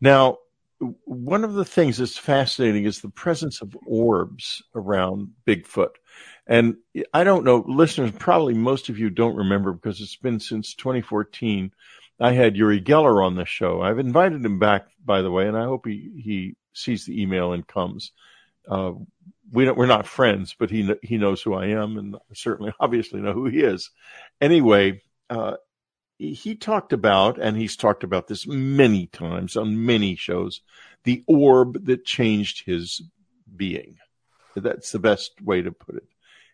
now, one of the things that's fascinating is the presence of orbs around Bigfoot. And I don't know, listeners, probably most of you don't remember because it's been since 2014. I had Uri Geller on the show. I've invited him back, by the way, and I hope he, he sees the email and comes. Uh, we don't, we're not friends, but he he knows who I am, and certainly, obviously, know who he is. Anyway, uh, he talked about, and he's talked about this many times on many shows, the orb that changed his being. That's the best way to put it.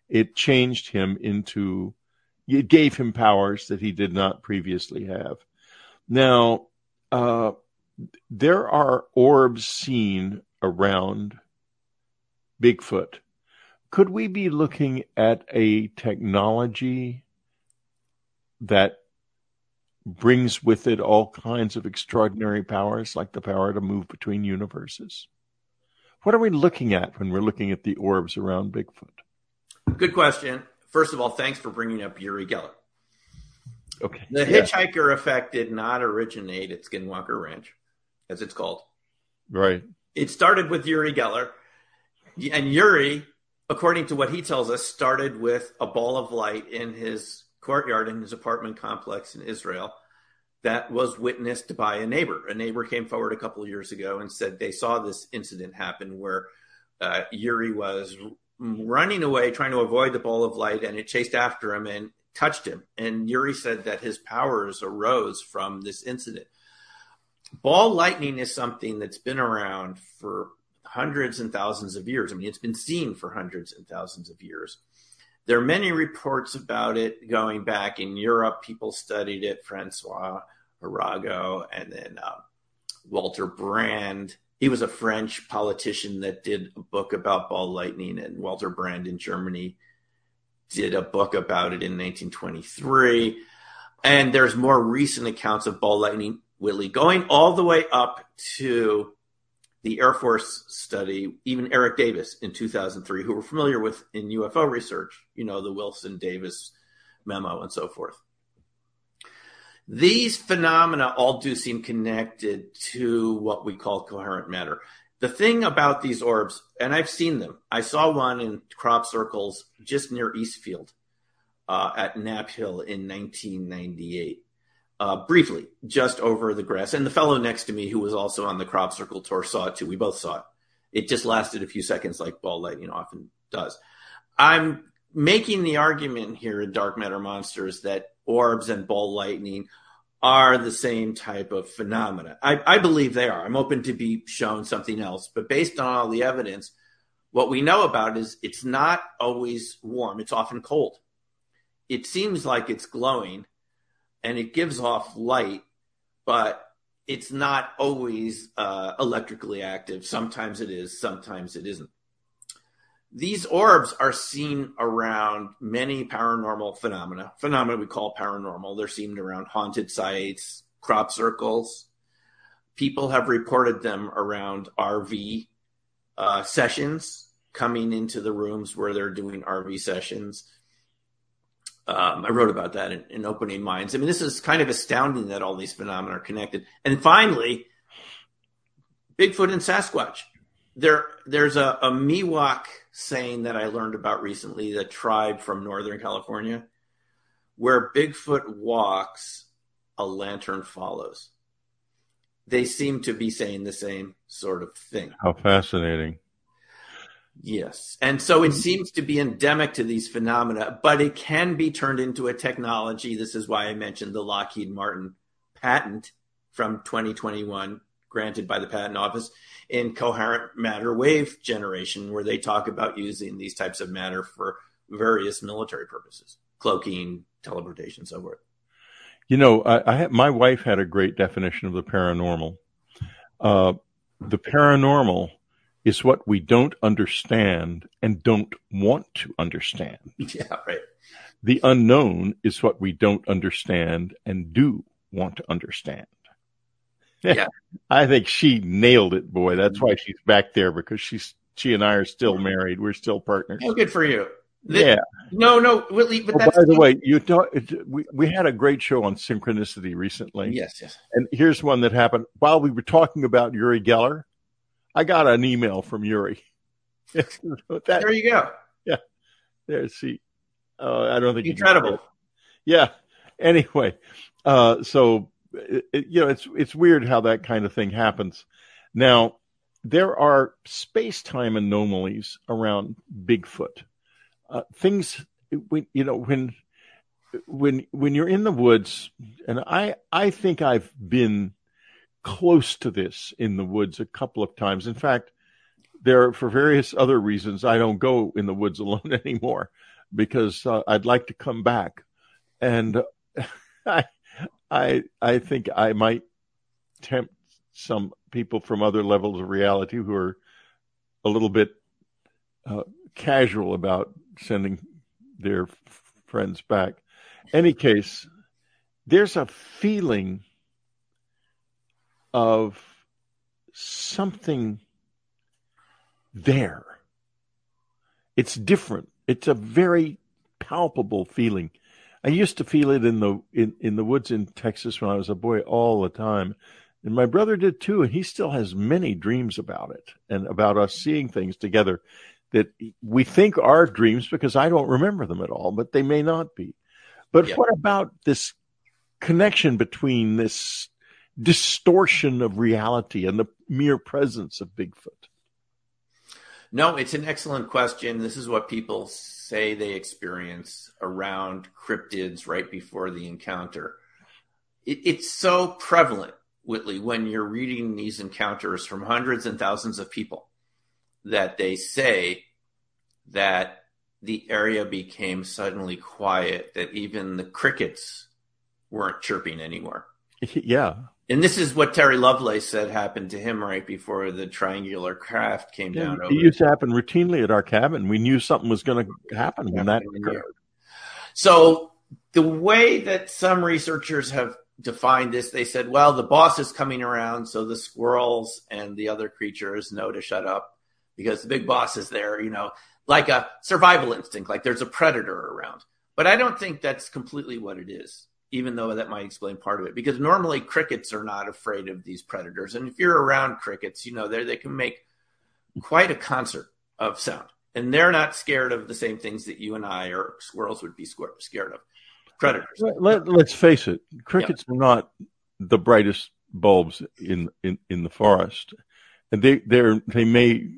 It changed him into, it gave him powers that he did not previously have. Now, uh, there are orbs seen around Bigfoot. Could we be looking at a technology that brings with it all kinds of extraordinary powers, like the power to move between universes? What are we looking at when we're looking at the orbs around Bigfoot? Good question. First of all, thanks for bringing up Uri Geller. Okay. The yeah. hitchhiker effect did not originate at Skinwalker Ranch, as it's called. Right. It started with Uri Geller and Uri, according to what he tells us, started with a ball of light in his courtyard in his apartment complex in Israel that was witnessed by a neighbor. A neighbor came forward a couple of years ago and said they saw this incident happen where uh, Uri was running away, trying to avoid the ball of light, and it chased after him and touched him. And Uri said that his powers arose from this incident. ball lightning is something that's been around for hundreds and thousands of years. I mean, it's been seen for hundreds and thousands of years. There are many reports about it going back in Europe. People studied it, Francois Arago, and then uh, Walter Brand. He was a French politician that did a book about ball lightning, and Walter Brand in Germany did a book about it in 1923. And there's more recent accounts of ball lightning, Whitley, going all the way up to the Air Force study, even Eric Davis in 2003, who were familiar with in UFO research, you know, the Wilson Davis memo and so forth. These phenomena all do seem connected to what we call coherent matter. The thing about these orbs, and I've seen them, I saw one in crop circles just near Eastfield uh, at Knapp Hill in 1998 uh, briefly just over the grass. And the fellow next to me, who was also on the crop circle tour, saw it too. We both saw it. It just lasted a few seconds, like ball lightning often does. I'm making the argument here in Dark Matter Monsters that orbs and ball lightning are the same type of phenomena. I, I believe they are. I'm open to be shown something else, but based on all the evidence, what we know about is it's not always warm. It's often cold. It seems like it's glowing and it gives off light, but it's not always uh, electrically active. Sometimes it is, sometimes it isn't. These orbs are seen around many paranormal phenomena, phenomena we call paranormal. They're seen around haunted sites, crop circles. People have reported them around RV uh, sessions, coming into the rooms where they're doing RV sessions. Um, I wrote about that in, in, Opening Minds. I mean, this is kind of astounding that all these phenomena are connected. And finally, Bigfoot and Sasquatch. There, there's a, a Miwok saying that I learned about recently, the tribe from Northern California, where Bigfoot walks, a lantern follows. They seem to be saying the same sort of thing. How fascinating. Yes. And so it seems to be endemic to these phenomena, but it can be turned into a technology. This is why I mentioned the Lockheed Martin patent from 2021 granted by the patent office in coherent matter wave generation, where they talk about using these types of matter for various military purposes, cloaking, teleportation, so forth. You know, I, I my wife had a great definition of the paranormal. Uh, the paranormal is what we don't understand and don't want to understand. Yeah, right. The unknown is what we don't understand and do want to understand. Yeah. I think she nailed it, boy. That's why mm-hmm. she's back there because she's she and I are still married. We're still partners. Oh, good for you. The, yeah. No, no, Whitley. But oh, by the way, you talk, we we had a great show on synchronicity recently. Yes, yes. And here's one that happened while we were talking about Uri Geller. I got an email from Uri. that, there you go. Yeah. There, see. Uh, I don't think incredible. Yeah. Anyway, uh, so it, it, you know, it's it's weird how that kind of thing happens. Now, there are space-time anomalies around Bigfoot. Uh, things, when, you know, when when when you're in the woods, and I I think I've been close to this in the woods a couple of times. In fact, there for various other reasons I don't go in the woods alone anymore because uh, I'd like to come back, and I I I think I might tempt some people from other levels of reality who are a little bit uh, casual about sending their f- friends back. Any case, there's a feeling of something there. It's different. It's a very palpable feeling. I used to feel it in the in, in the woods in Texas when I was a boy all the time. And my brother did too, and he still has many dreams about it and about us seeing things together that we think are dreams because I don't remember them at all, but they may not be. But yeah. what about this connection between this distortion of reality and the mere presence of Bigfoot? No, it's an excellent question. This is what people say they experience around cryptids right before the encounter. It, it's so prevalent. Whitley, when you're reading these encounters from hundreds and thousands of people, that they say that the area became suddenly quiet, that even the crickets weren't chirping anymore. Yeah. And this is what Terry Lovelace said happened to him right before the triangular craft came yeah, down. It used to happen routinely at our cabin. We knew something was going to happen when that occurred. So the way that some researchers have defined this, they said, well, the boss is coming around, so the squirrels and the other creatures know to shut up because the big boss is there, you know, like a survival instinct, like there's a predator around. But I don't think that's completely what it is, even though that might explain part of it. Because normally crickets are not afraid of these predators. And if you're around crickets, you know, they can make quite a concert of sound. And they're not scared of the same things that you and I or squirrels would be scared of predators. Let, us face it, crickets yeah. are not the brightest bulbs in, in, in the forest. And they, they're, they may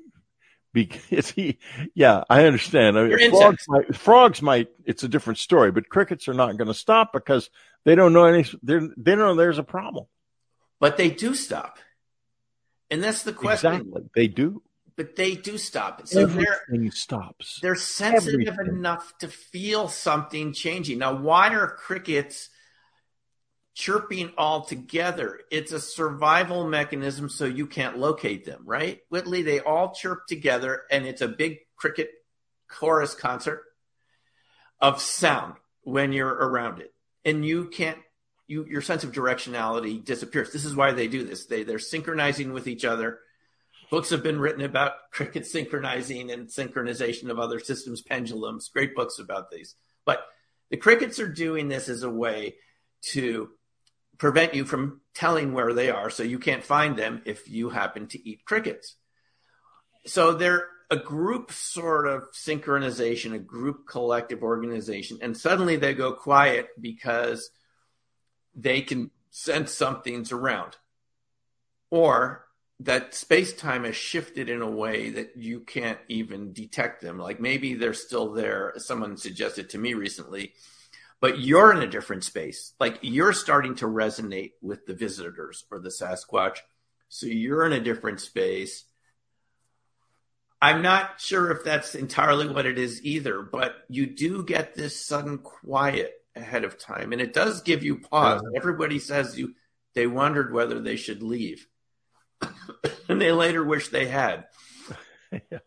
because he, yeah, I understand. I mean, frogs, might, frogs might, it's a different story, but crickets are not going to stop because they don't know any, they don't know there's a problem. But they do stop. And that's the question. Exactly. They do. But they do stop. So Everything stops. They're sensitive Everything. enough to feel something changing. Now, why are crickets chirping all together. It's a survival mechanism so you can't locate them, right? Whitley, they all chirp together and it's a big cricket chorus concert of sound when you're around it. And you can't you your sense of directionality disappears. This is why they do this. They they're synchronizing with each other. Books have been written about cricket synchronizing and synchronization of other systems, pendulums, great books about these. But the crickets are doing this as a way to prevent you from telling where they are so you can't find them if you happen to eat crickets. So they're a group sort of synchronization, a group collective organization, and suddenly they go quiet because they can sense something's around. Or that space time has shifted in a way that you can't even detect them. Like maybe they're still there. Someone suggested to me recently but you're in a different space. Like you're starting to resonate with the visitors or the Sasquatch. So you're in a different space. I'm not sure if that's entirely what it is either, but you do get this sudden quiet ahead of time. And it does give you pause. Yeah. Everybody says you they wondered whether they should leave. and they later wish they had. yeah.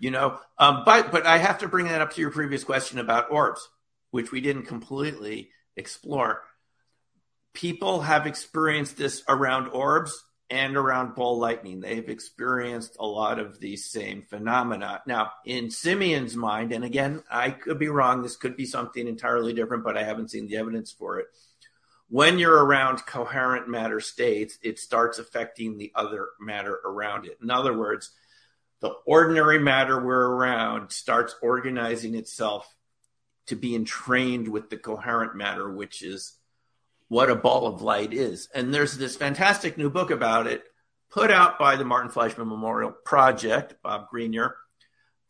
You know, um, but but I have to bring that up to your previous question about orbs which we didn't completely explore. People have experienced this around orbs and around ball lightning. They've experienced a lot of these same phenomena. Now, in Simeon's mind, and again, I could be wrong, this could be something entirely different, but I haven't seen the evidence for it. When you're around coherent matter states, it starts affecting the other matter around it. In other words, the ordinary matter we're around starts organizing itself to be entrained with the coherent matter, which is what a ball of light is. And there's this fantastic new book about it put out by the Martin Fleischmann Memorial Project, Bob Greenyer,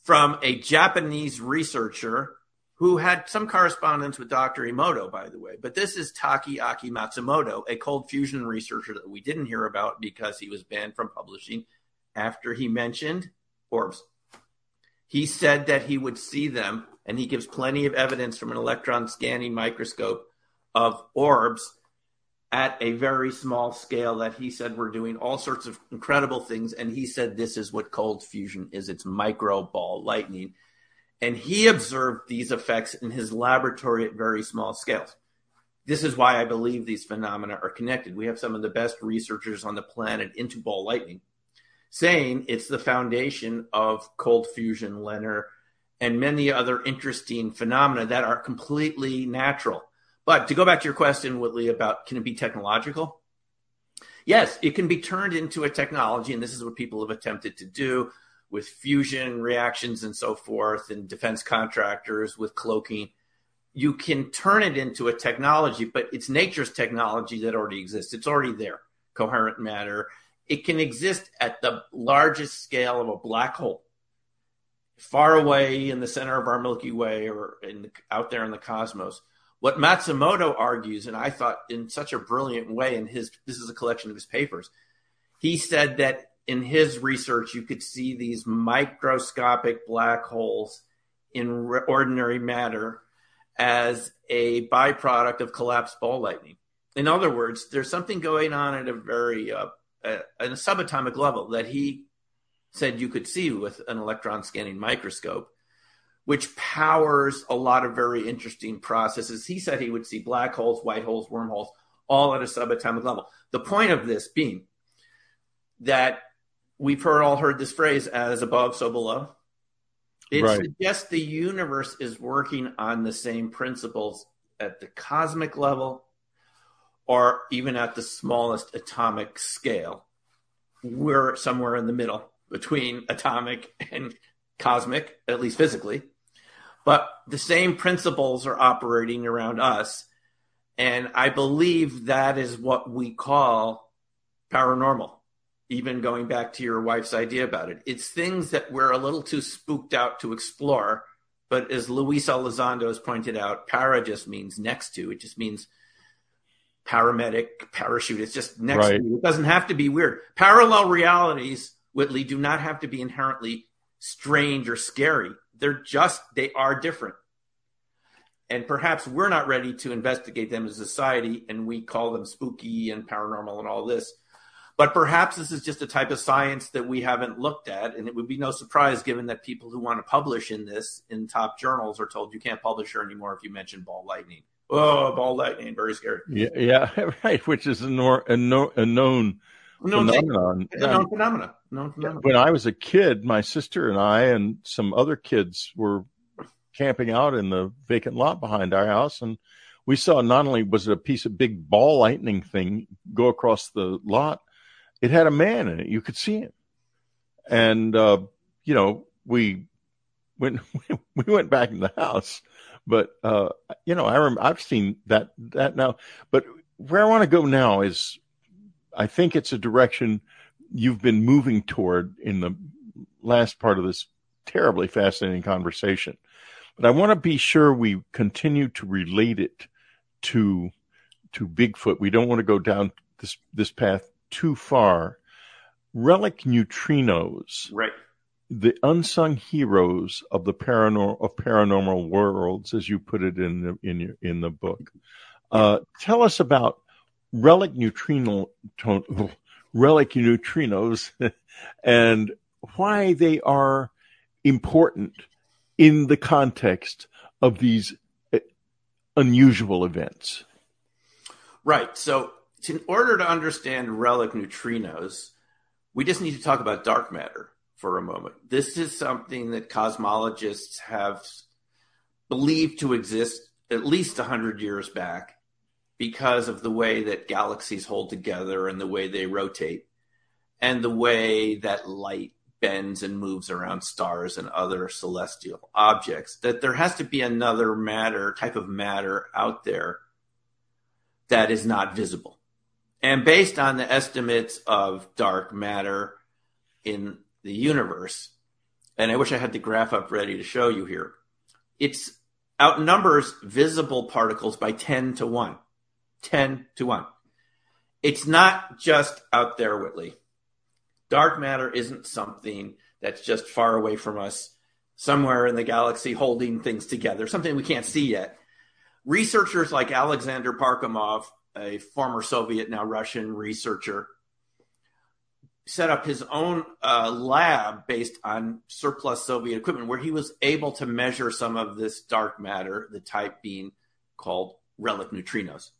from a Japanese researcher who had some correspondence with Dr. Emoto, by the way. But this is Takaaki Matsumoto, a cold fusion researcher that we didn't hear about because he was banned from publishing after he mentioned orbs. He said that he would see them and he gives plenty of evidence from an electron scanning microscope of orbs at a very small scale that he said we're doing all sorts of incredible things. And he said this is what cold fusion is it's micro ball lightning. And he observed these effects in his laboratory at very small scales. This is why I believe these phenomena are connected. We have some of the best researchers on the planet into ball lightning saying it's the foundation of cold fusion, LENR, and many other interesting phenomena that are completely natural. But to go back to your question, Whitley, about can it be technological? Yes, it can be turned into a technology, and this is what people have attempted to do with fusion reactions and so forth, and defense contractors with cloaking. You can turn it into a technology, but it's nature's technology that already exists. It's already there, coherent matter. It can exist at the largest scale of a black hole far away in the center of our Milky Way or in, out there in the cosmos. What Matsumoto argues, and I thought in such a brilliant way in his, this is a collection of his papers. He said that in his research, you could see these microscopic black holes in ordinary matter as a byproduct of collapsed ball lightning. In other words, there's something going on at a very uh, at a subatomic level that he said you could see with an electron scanning microscope, which powers a lot of very interesting processes. He said he would see black holes, white holes, wormholes, all at a subatomic level. The point of this being that we've heard all heard this phrase as above, so below. It right. suggests the universe is working on the same principles at the cosmic level or even at the smallest atomic scale. We're somewhere in the middle between atomic and cosmic, at least physically. But the same principles are operating around us. And I believe that is what we call paranormal even going back to your wife's idea about it. It's things that we're a little too spooked out to explore. But as Luis Elizondo has pointed out, para just means next to. It just means paramedic, parachute. It's just next right. to. It doesn't have to be weird. Parallel realities, Whitley, do not have to be inherently strange or scary. They're just, they are different. And perhaps we're not ready to investigate them as a society and we call them spooky and paranormal and all this but perhaps this is just a type of science that we haven't looked at. And it would be no surprise given that people who want to publish in this in top journals are told you can't publish here anymore if you mention ball lightning. Oh, ball lightning, very scary. Yeah, yeah right. Which is a, nor, a, no, a known known phenomenon. It's a known phenomenon. known phenomenon. When I was a kid, my sister and I and some other kids were camping out in the vacant lot behind our house, and we saw not only was it a piece of big ball lightning thing go across the lot, it had a man in it. You could see him. And, uh, you know, we went, we went back in the house, but, uh, you know, I rem- I've seen that, that now, but where I want to go now is I think it's a direction you've been moving toward in the last part of this terribly fascinating conversation. But I want to be sure we continue to relate it to to Bigfoot. We don't want to go down this this path too far, relic neutrinos, right? The unsung heroes of the paranormal of paranormal worlds, as you put it in the in your in the book. Uh, tell us about relic neutrino relic neutrinos and why they are important in the context of these uh, unusual events. Right. So in order to understand relic neutrinos, we just need to talk about dark matter for a moment. This is something that cosmologists have believed to exist at least 100 years back because of the way that galaxies hold together and the way they rotate and the way that light bends and moves around stars and other celestial objects that there has to be another matter type of matter out there that is not visible and based on the estimates of dark matter in the universe, and I wish I had the graph up ready to show you here, it's outnumbers visible particles by 10 to 1. 10 to 1. It's not just out there, Whitley. Dark matter isn't something that's just far away from us, somewhere in the galaxy holding things together, something we can't see yet. Researchers like Alexander Parkhomov a former Soviet, now Russian researcher, set up his own uh, lab based on surplus Soviet equipment where he was able to measure some of this dark matter, the type being called relic neutrinos.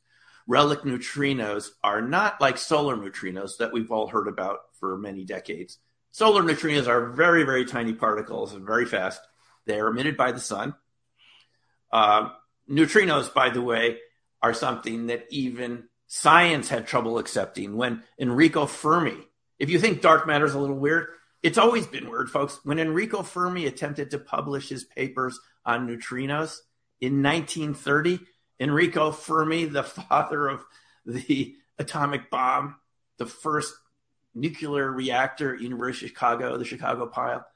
Relic neutrinos are not like solar neutrinos that we've all heard about for many decades. Solar neutrinos are very, very tiny particles and very fast. They are emitted by the sun. Uh, neutrinos, by the way, are something that even science had trouble accepting. When Enrico Fermi, if you think dark matter is a little weird, it's always been weird, folks. When Enrico Fermi attempted to publish his papers on neutrinos in 1930, Enrico Fermi, the father of the atomic bomb, the first nuclear reactor at University of Chicago, the Chicago pile,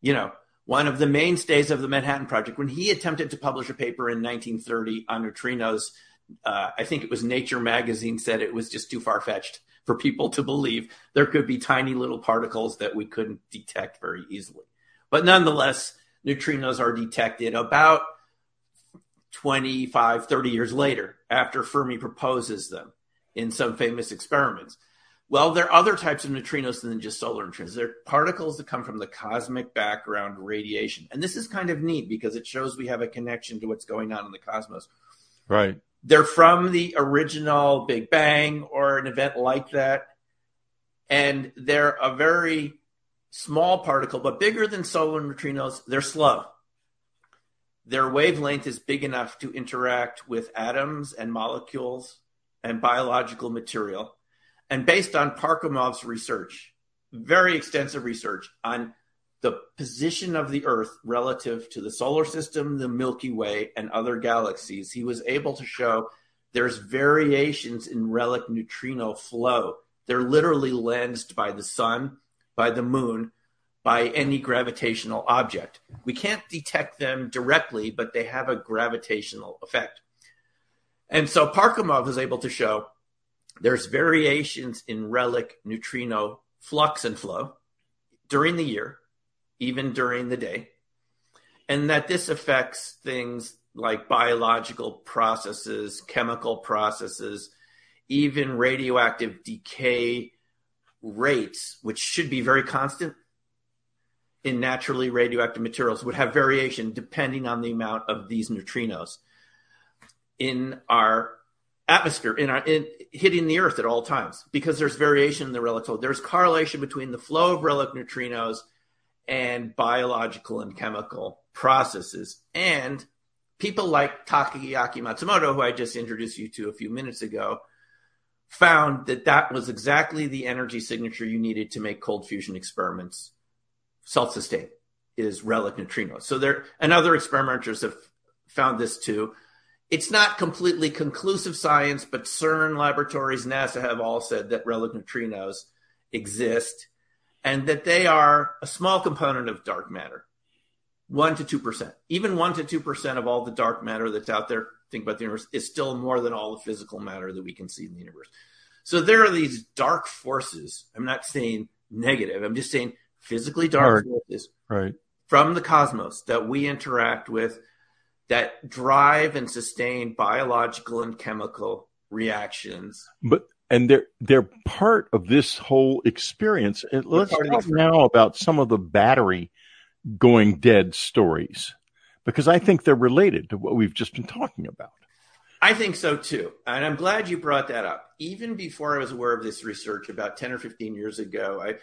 you know, one of the mainstays of the Manhattan Project, when he attempted to publish a paper in 1930 on neutrinos, uh, I think it was Nature magazine said it was just too far fetched for people to believe. There could be tiny little particles that we couldn't detect very easily. But nonetheless, neutrinos are detected about 25, 30 years later after Fermi proposes them in some famous experiments. Well, there are other types of neutrinos than just solar neutrinos. They're particles that come from the cosmic background radiation. And this is kind of neat because it shows we have a connection to what's going on in the cosmos. Right. They're from the original Big Bang or an event like that. And they're a very small particle, but bigger than solar neutrinos. They're slow. Their wavelength is big enough to interact with atoms and molecules and biological material. And based on Parkhomov's research, very extensive research on the position of the Earth relative to the solar system, the Milky Way, and other galaxies, he was able to show there's variations in relic neutrino flow. They're literally lensed by the sun, by the moon, by any gravitational object. We can't detect them directly, but they have a gravitational effect. And so Parkhomov was able to show there's variations in relic neutrino flux and flow during the year even during the day, and that this affects things like biological processes, chemical processes, even radioactive decay rates, which should be very constant in naturally radioactive materials, would have variation depending on the amount of these neutrinos in our atmosphere, in our in hitting the Earth at all times, because there's variation in the relic. There's correlation between the flow of relic neutrinos and biological and chemical processes. And people like Takaaki Matsumoto, who I just introduced you to a few minutes ago, found that that was exactly the energy signature you needed to make cold fusion experiments self-sustain is relic neutrinos. So there, and other experimenters have found this too. It's not completely conclusive science, but CERN laboratories, NASA have all said that relic neutrinos exist and that they are a small component of dark matter, one to two percent. Even one to two percent of all the dark matter that's out there, think about the universe, is still more than all the physical matter that we can see in the universe. So there are these dark forces. I'm not saying negative. I'm just saying physically dark right. forces right. from the cosmos that we interact with that drive and sustain biological and chemical reactions. But and they're they're part of this whole experience. And let's talk now about some of the battery going dead stories because I think they're related to what we've just been talking about. I think so too. And I'm glad you brought that up. Even before I was aware of this research about 10 or 15 years ago, I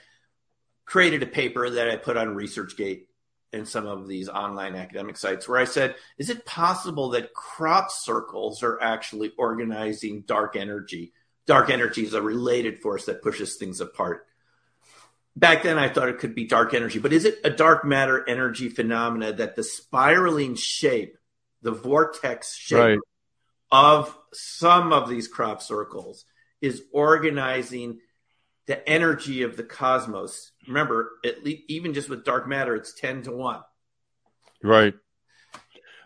created a paper that I put on ResearchGate and some of these online academic sites where I said, is it possible that crop circles are actually organizing dark energy dark energy is a related force that pushes things apart. Back then, I thought it could be dark energy, but is it a dark matter energy phenomena that the spiraling shape, the vortex shape right. of some of these crop circles is organizing the energy of the cosmos? Remember, at least, even just with dark matter, it's 10 to 1. Right.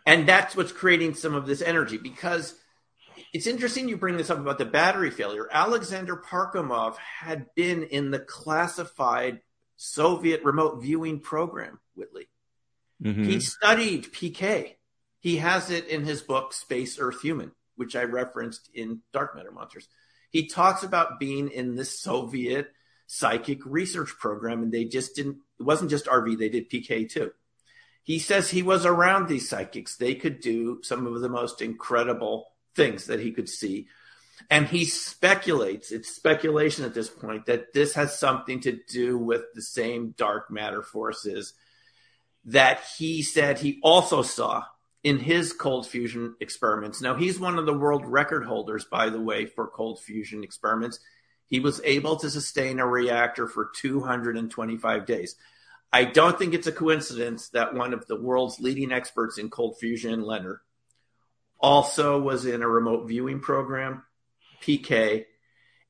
And that's what's creating some of this energy because it's interesting you bring this up about the battery failure. Alexander Parkhomov had been in the classified Soviet remote viewing program, Whitley. Mm-hmm. He studied PK. He has it in his book, Space Earth Human, which I referenced in Dark Matter Monsters. He talks about being in the Soviet psychic research program, and they just didn't, it wasn't just RV, they did PK too. He says he was around these psychics. They could do some of the most incredible things that he could see. And he speculates, it's speculation at this point, that this has something to do with the same dark matter forces that he said he also saw in his cold fusion experiments. Now, he's one of the world record holders, by the way, for cold fusion experiments. He was able to sustain a reactor for 225 days. I don't think it's a coincidence that one of the world's leading experts in cold fusion, LENR, also was in a remote viewing program, PK,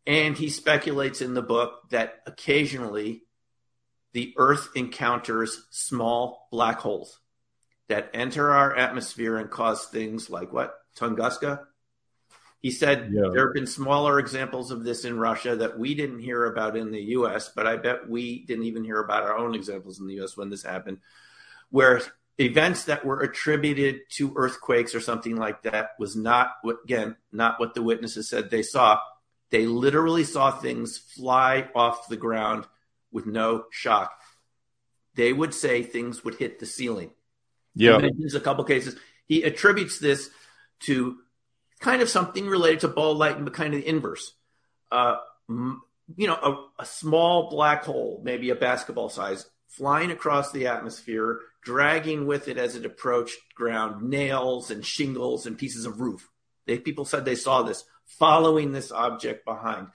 and he speculates in the book that occasionally the Earth encounters small black holes that enter our atmosphere and cause things like what? Tunguska? He said yeah. there have been smaller examples of this in Russia that we didn't hear about in the US, but I bet we didn't even hear about our own examples in the US when this happened, where events that were attributed to earthquakes or something like that was not what, again, not what the witnesses said they saw. They literally saw things fly off the ground with no shock. They would say things would hit the ceiling. Yeah. There's a couple cases. He attributes this to kind of something related to ball lightning, but kind of the inverse. Uh, you know, a, a small black hole, maybe a basketball size, flying across the atmosphere, dragging with it as it approached ground nails and shingles and pieces of roof. They, people said they saw this following this object behind.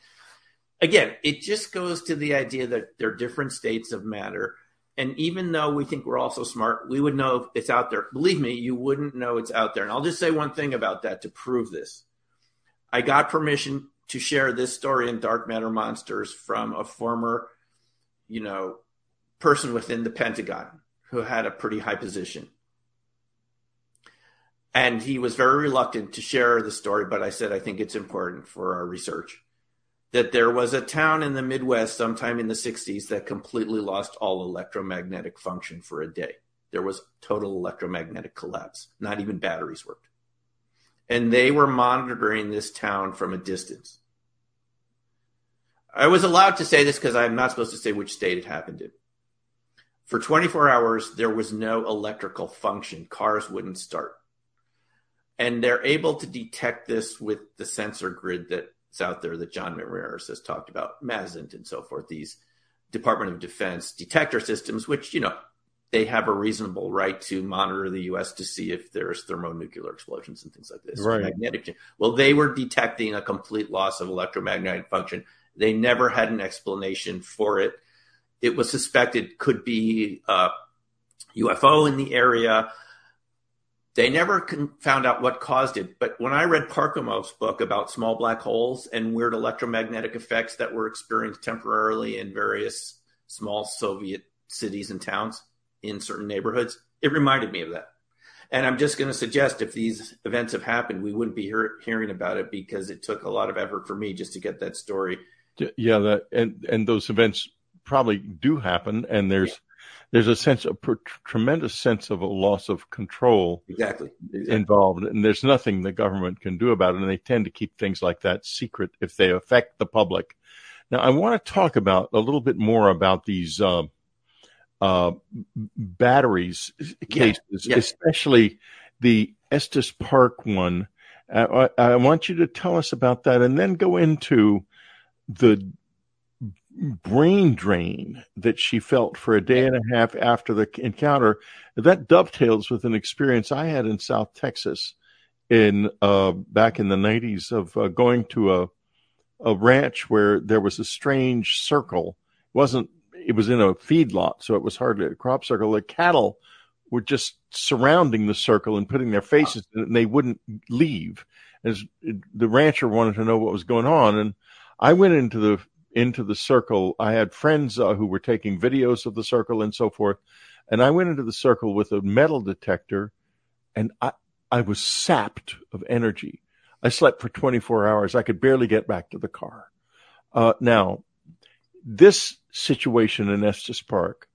Again, it just goes to the idea that there are different states of matter. And even though we think we're all so smart, we would know it's out there. Believe me, you wouldn't know it's out there. And I'll just say one thing about that to prove this. I got permission to share this story in Dark Matter Monsters from a former, you know, person within the Pentagon who had a pretty high position. And he was very reluctant to share the story, but I said, I think it's important for our research that there was a town in the Midwest sometime in the 60s that completely lost all electromagnetic function for a day. There was total electromagnetic collapse. Not even batteries worked. And they were monitoring this town from a distance. I was allowed to say this because I'm not supposed to say which state it happened in. For 24 hours, there was no electrical function. Cars wouldn't start. And they're able to detect this with the sensor grid that out there that John Ramirez has talked about, MASINT and so forth, these Department of Defense detector systems, which, you know, they have a reasonable right to monitor the U.S. to see if there's thermonuclear explosions and things like this. Right. Magnetic. Well, they were detecting a complete loss of electromagnetic function. They never had an explanation for it. It was suspected could be a UFO in the area. They never found out what caused it. But when I read Parkhomov's book about small black holes and weird electromagnetic effects that were experienced temporarily in various small Soviet cities and towns in certain neighborhoods, it reminded me of that. And I'm just going to suggest if these events have happened, we wouldn't be hear- hearing about it because it took a lot of effort for me just to get that story. Yeah, that and and those events probably do happen, and there's there's a sense of a tremendous sense of a loss of control exactly. exactly. involved and there's nothing the government can do about it and they tend to keep things like that secret if they affect the public now i want to talk about a little bit more about these uh, uh, batteries cases especially the estes park one I, I want you to tell us about that and then go into the brain drain that she felt for a day and a half after the encounter. That dovetails with an experience I had in South Texas in uh, back in the 90s of uh, going to a a ranch where there was a strange circle. It wasn't it was in a feedlot, so it was hardly a crop circle. The cattle were just surrounding the circle and putting their faces in it, and they wouldn't leave. As the rancher wanted to know what was going on, and I went into the into the circle. I had friends uh, who were taking videos of the circle and so forth. And I went into the circle with a metal detector and I, I was sapped of energy. I slept for 24 hours. I could barely get back to the car. Uh, now, this situation in Estes Park,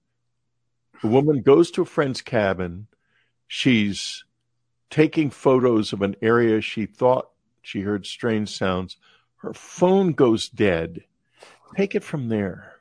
a woman goes to a friend's cabin. She's taking photos of an area she thought she heard strange sounds. Her phone goes dead take it from there.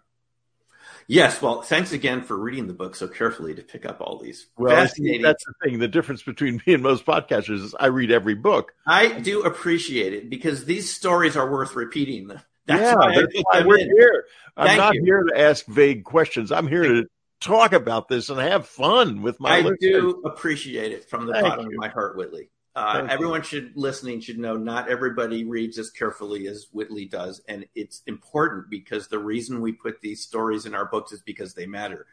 Yes, well, thanks again for reading the book so carefully to pick up all these well, fascinating. That's the thing. The difference between me and most podcasters is I read every book. I do appreciate it because these stories are worth repeating. That's yeah, why, that's why we're in. here. I'm Thank not you. here to ask vague questions. I'm here to talk about this and have fun with my. I listeners. do appreciate it from the Thank bottom you. of my heart, Whitley. Uh, everyone should listening should know not everybody reads as carefully as Whitley does, and it's important because the reason we put these stories in our books is because they matter.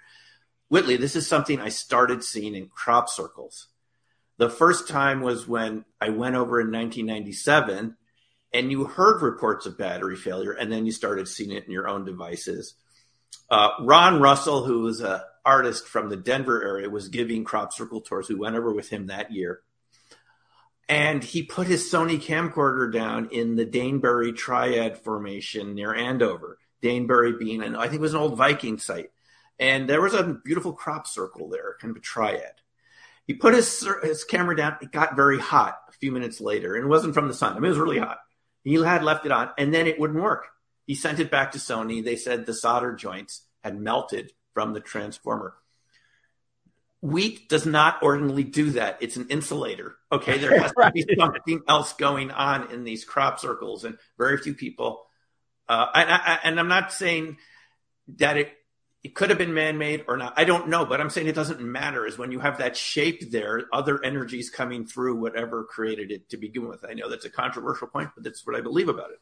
Whitley, this is something I started seeing in crop circles. The first time was when I went over in 1997, and you heard reports of battery failure, and then you started seeing it in your own devices. uh, Ron Russell, who was an artist from the Denver area, was giving crop circle tours. We went over with him that year. And he put his Sony camcorder down in the Danebury Triad Formation near Andover. Danebury being, an, I think it was an old Viking site. And there was a beautiful crop circle there, kind of a triad. He put his, his camera down. It got very hot a few minutes later, and it wasn't from the sun. I mean, it was really hot. He had left it on, and then it wouldn't work. He sent it back to Sony. They said the solder joints had melted from the transformer. Wheat does not ordinarily do that. It's an insulator. Okay. There has right. to be something else going on in these crop circles, and very few people. Uh, and, I, and I'm not saying that it it could have been man-made or not. I don't know, but I'm saying it doesn't matter. Is when you have that shape there, other energies coming through whatever created it to begin with. I know that's a controversial point, but that's what I believe about it.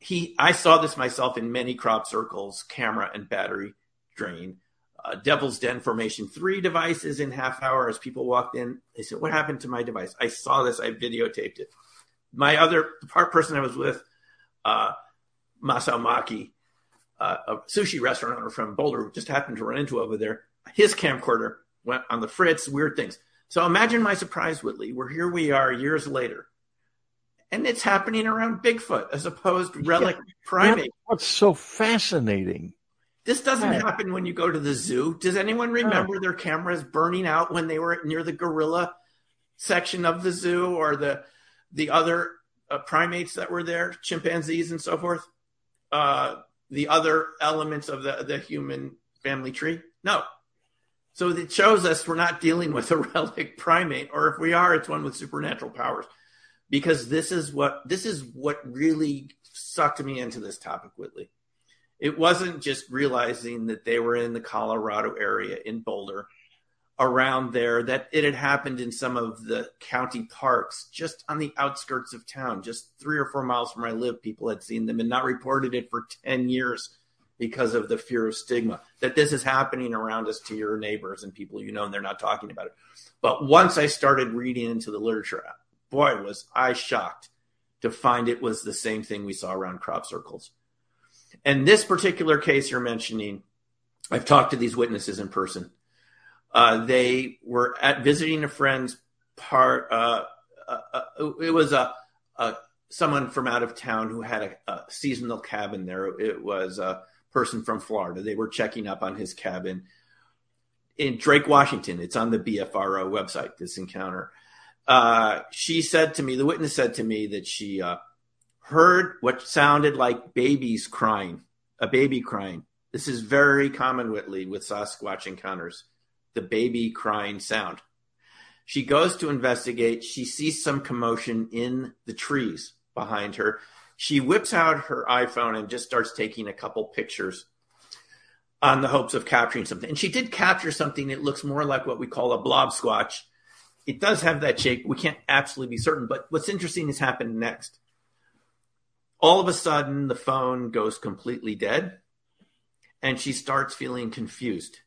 He, I saw this myself in many crop circles, camera and battery drain uh, Devil's Den Formation, three devices in half hour as people walked in. They said, What happened to my device? I saw this, I videotaped it. My other part person I was with, uh, Masao Maki, uh, a sushi restaurant owner from Boulder, just happened to run into over there. His camcorder went on the fritz, weird things. So imagine my surprise, Whitley, where here we are years later. And it's happening around Bigfoot as opposed to relic yeah, primate. What's so fascinating this doesn't right. happen when you go to the zoo. Does anyone remember their cameras burning out when they were near the gorilla section of the zoo or the the other uh, primates that were there, chimpanzees and so forth? Uh, the other elements of the the human family tree? No. So it shows us we're not dealing with a relic primate, or if we are, it's one with supernatural powers. Because this is what this is what really sucked me into this topic, Whitley it wasn't just realizing that they were in the Colorado area in Boulder around there that it had happened in some of the county parks just on the outskirts of town just three or four miles from where i live people had seen them and not reported it for 10 years because of the fear of stigma that this is happening around us to your neighbors and people you know and they're not talking about it. But once i started reading into the literature boy was i shocked to find it was the same thing we saw around crop circles and this particular case you're mentioning, I've talked to these witnesses in person. Uh, they were at visiting a friend's part. Uh, uh, it was a, a, someone from out of town who had a, a, seasonal cabin there. It was a person from Florida. They were checking up on his cabin in Drake, Washington. It's on the BFRO website. This encounter. Uh, she said to me, the witness said to me that she uh, heard what sounded like babies crying, a baby crying. This is very common, with Sasquatch encounters, the baby crying sound. She goes to investigate. She sees some commotion in the trees behind her. She whips out her iPhone and just starts taking a couple pictures on the hopes of capturing something. And she did capture something that looks more like what we call a blob squatch. It does have that shape. We can't absolutely be certain, but what's interesting has happened next all of a sudden the phone goes completely dead and she starts feeling confused.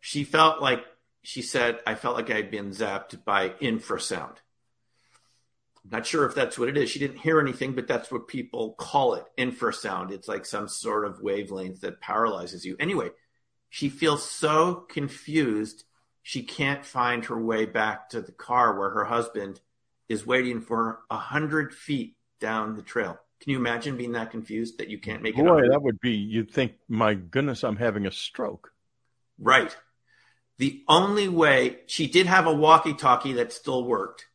She felt like, she said, I felt like I'd been zapped by infrasound. I'm not sure if that's what it is. She didn't hear anything, but that's what people call it infrasound. It's like some sort of wavelength that paralyzes you. Anyway, she feels so confused, she can't find her way back to the car where her husband is waiting for a hundred feet down the trail. Can you imagine being that confused that you can't make it? Boy, that would be, you'd think, my goodness, I'm having a stroke. Right. The only way, she did have a walkie talkie that still worked.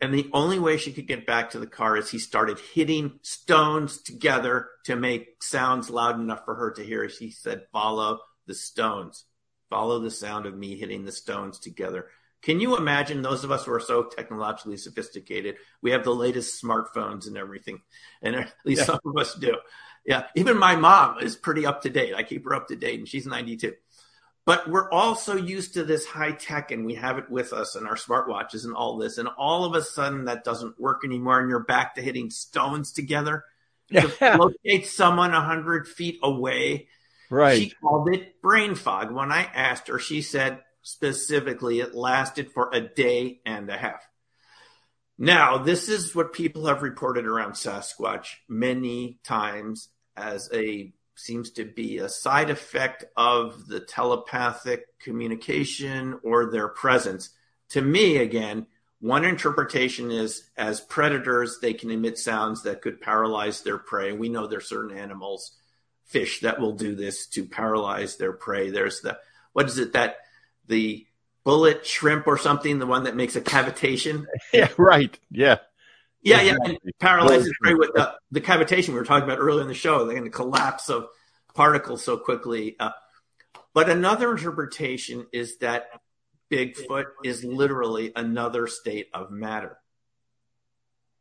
And the only way she could get back to the car is he started hitting stones together to make sounds loud enough for her to hear. She said, Follow the stones. Follow the sound of me hitting the stones together. Can you imagine those of us who are so technologically sophisticated? We have the latest smartphones and everything, and at least yeah. some of us do. Yeah, even my mom is pretty up to date. I keep her up to date, and she's 92. But we're all so used to this high tech, and we have it with us and our smartwatches and all this, and all of a sudden that doesn't work anymore, and you're back to hitting stones together to locate someone a hundred feet away. Right. She called it brain fog. When I asked her, she said specifically, it lasted for a day and a half. Now, this is what people have reported around Sasquatch many times as a seems to be a side effect of the telepathic communication or their presence. To me, again, one interpretation is as predators, they can emit sounds that could paralyze their prey. We know there's certain animals, fish, that will do this to paralyze their prey. There's the, what is it that the bullet shrimp or something, the one that makes a cavitation? Yeah, right. Yeah. Yeah, yeah, and paralyzes prey with the, the cavitation we were talking about earlier in the show, the, the collapse of particles so quickly. Uh, but another interpretation is that Bigfoot is literally another state of matter.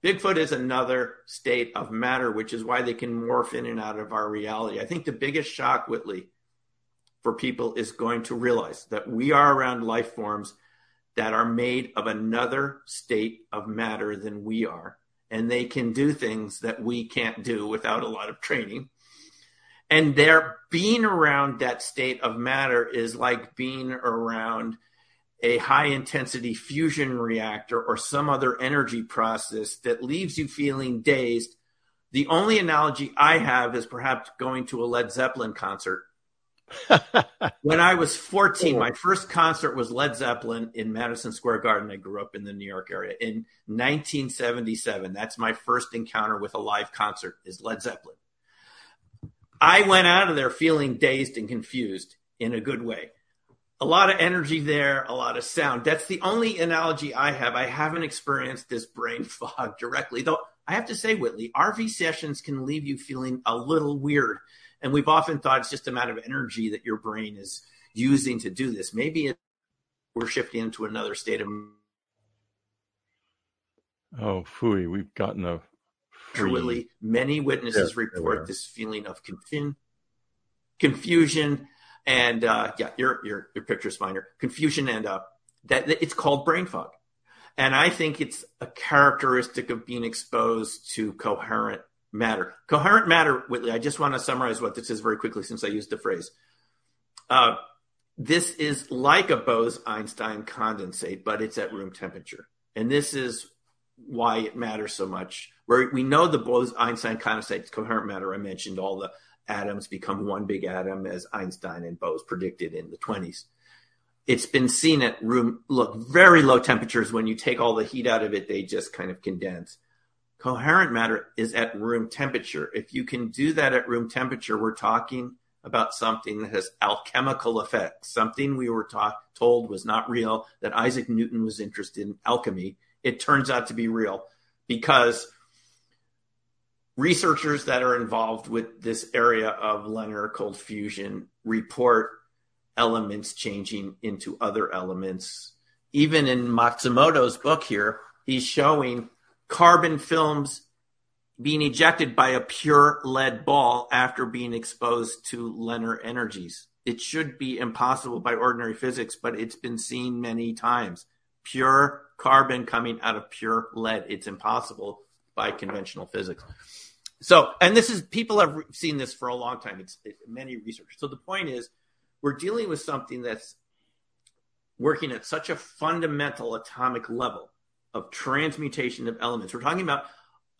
Bigfoot is another state of matter, which is why they can morph in and out of our reality. I think the biggest shock, Whitley, for people is going to realize that we are around life forms that are made of another state of matter than we are. And they can do things that we can't do without a lot of training. And their being around that state of matter is like being around a high intensity fusion reactor or some other energy process that leaves you feeling dazed. The only analogy I have is perhaps going to a Led Zeppelin concert. When I was 14, my first concert was Led Zeppelin in Madison Square Garden. I grew up in the New York area in 1977. That's my first encounter with a live concert is Led Zeppelin. I went out of there feeling dazed and confused in a good way a lot of energy there, a lot of sound. That's the only analogy I have. I haven't experienced this brain fog directly, though. I have to say, Whitley, RV sessions can leave you feeling a little weird. And we've often thought it's just a matter of energy that your brain is using to do this. Maybe it, we're shifting into another state of. Oh, fooey, we've gotten a. Whitley, many witnesses yeah, report this feeling of confusion, confusion and uh, yeah, your your your picture's fine. Confusion and uh, that, that it's called brain fog, and I think it's a characteristic of being exposed to coherent matter. Coherent matter, Whitley. I just want to summarize what this is very quickly, since I used the phrase. Uh, this is like a Bose-Einstein condensate, but it's at room temperature, and this is why it matters so much. Where we know the Bose-Einstein condensate coherent matter. I mentioned all the atoms become one big atom, as Einstein and Bose predicted in the 20s. It's been seen at room, look, very low temperatures. When you take all the heat out of it, they just kind of condense. Coherent matter is at room temperature. If you can do that at room temperature, we're talking about something that has alchemical effects, something we were told was not real, that Isaac Newton was interested in alchemy. It turns out to be real because researchers that are involved with this area of LENR cold fusion report elements changing into other elements. Even in Matsumoto's book here, he's showing carbon films being ejected by a pure lead ball after being exposed to LENR energies. It should be impossible by ordinary physics, but it's been seen many times. Pure carbon coming out of pure lead. It's impossible by conventional physics. So, and this is people have seen this for a long time. It's it, many researchers. So the point is, we're dealing with something that's working at such a fundamental atomic level of transmutation of elements. We're talking about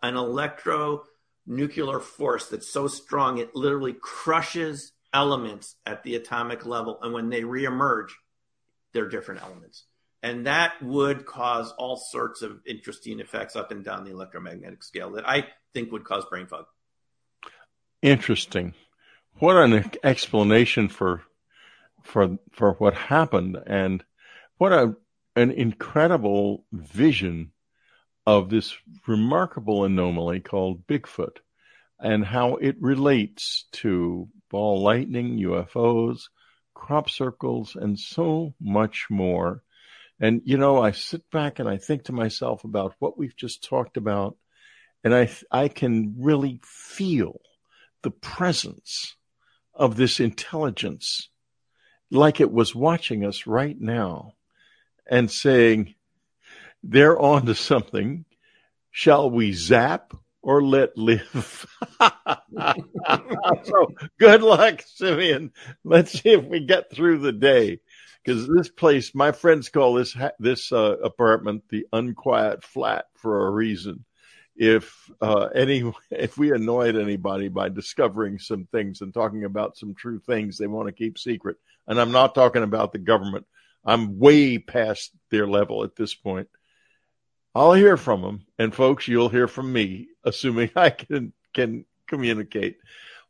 an electronuclear force that's so strong it literally crushes elements at the atomic level, and when they reemerge, they're different elements. And that would cause all sorts of interesting effects up and down the electromagnetic scale that I think would cause brain fog. Interesting. What an explanation for for for what happened and what a an incredible vision of this remarkable anomaly called Bigfoot and how it relates to ball lightning, UFOs, crop circles, and so much more. And, you know, I sit back and I think to myself about what we've just talked about, and I, I can really feel the presence of this intelligence like it was watching us right now and saying, they're on to something. Shall we zap or let live? so good luck, Simeon. Let's see if we get through the day because this place, my friends call this this uh, apartment the unquiet flat for a reason. if uh, any if we annoyed anybody by discovering some things and talking about some true things they want to keep secret. And I'm not talking about the government. I'm way past their level at this point. I'll hear from them, and folks, you'll hear from me, assuming I can can communicate.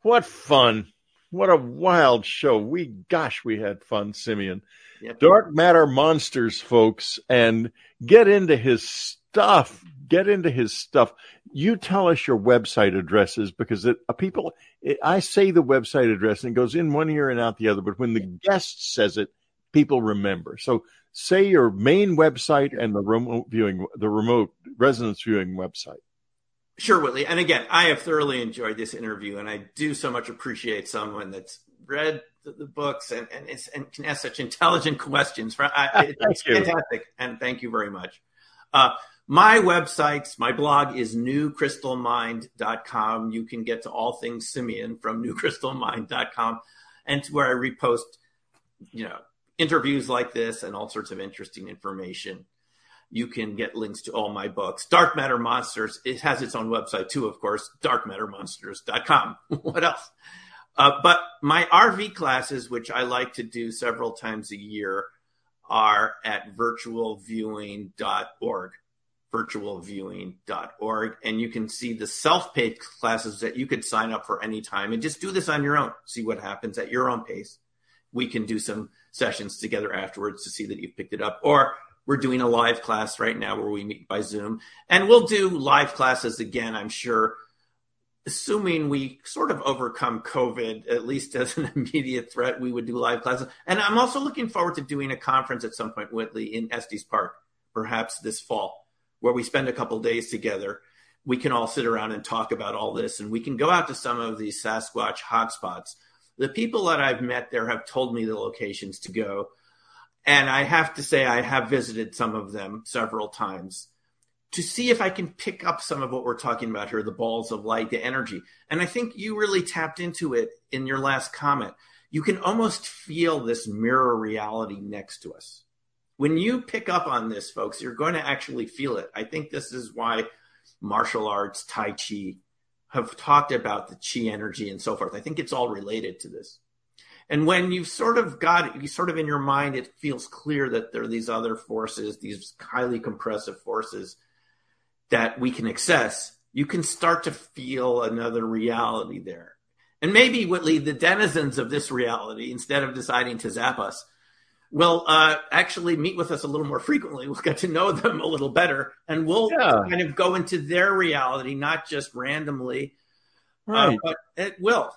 What fun! What a wild show. We, gosh, we had fun, Simeon. Yep. Dark Matter Monsters, folks, and get into his stuff. Get into his stuff. You tell us your website addresses because it, uh, people, it, I say the website address and it goes in one ear and out the other, but when the guest says it, people remember. So say your main website and the remote viewing, the remote resonance viewing website. Sure, Whitley. And again, I have thoroughly enjoyed this interview, and I do so much appreciate someone that's read the, the books and and, and, can ask such intelligent questions. I, it's fantastic, and thank you very much. Uh, my websites, my blog is newcrystalmind.com. You can get to all things Simeon from newcrystalmind.com, and to where I repost, you know, interviews like this and all sorts of interesting information you can get links to all my books. Dark Matter Monsters, it has its own website too, of course, darkmattermonsters.com. what else? Uh, but my RV classes, which I like to do several times a year, are at virtualviewing.org. Virtualviewing.org. And you can see the self paced classes that you could sign up for any time and just do this on your own. See what happens at your own pace. We can do some sessions together afterwards to see that you've picked it up. Or we're doing a live class right now where we meet by Zoom, and we'll do live classes again, I'm sure, assuming we sort of overcome COVID, at least as an immediate threat, we would do live classes. And I'm also looking forward to doing a conference at some point, Whitley, in Estes Park, perhaps this fall, where we spend a couple days together. We can all sit around and talk about all this, and we can go out to some of these Sasquatch hotspots. The people that I've met there have told me the locations to go and I have to say, I have visited some of them several times to see if I can pick up some of what we're talking about here the balls of light, the energy. And I think you really tapped into it in your last comment. You can almost feel this mirror reality next to us. When you pick up on this, folks, you're going to actually feel it. I think this is why martial arts, Tai Chi have talked about the Chi energy and so forth. I think it's all related to this. And when you've sort of got you sort of in your mind, it feels clear that there are these other forces, these highly compressive forces that we can access. You can start to feel another reality there. And maybe, Whitley, the denizens of this reality, instead of deciding to zap us, will uh, actually meet with us a little more frequently. We'll get to know them a little better, and we'll yeah. kind of go into their reality, not just randomly, uh, right? Uh, but it will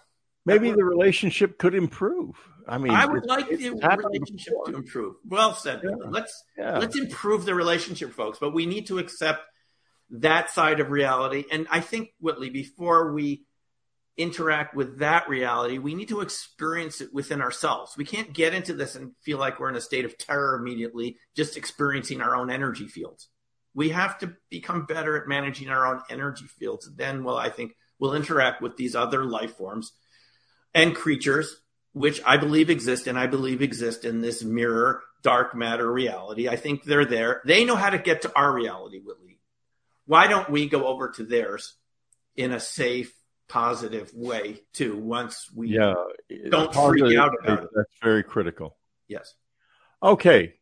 maybe the relationship could improve. I mean, I would like the relationship before. to improve. Well said. Yeah. Let's yeah. let's improve the relationship, folks. But we need to accept that side of reality. And I think Whitley, before we interact with that reality, we need to experience it within ourselves. We can't get into this and feel like we're in a state of terror immediately, just experiencing our own energy fields. We have to become better at managing our own energy fields. Then, well, I think we'll interact with these other life forms and creatures, which I believe exist and I believe exist in this mirror dark matter reality. I think they're there. They know how to get to our reality, Whitley. Why don't we go over to theirs in a safe, positive way too? Once we yeah, don't freak out about it. That's very critical. Yes. Okay,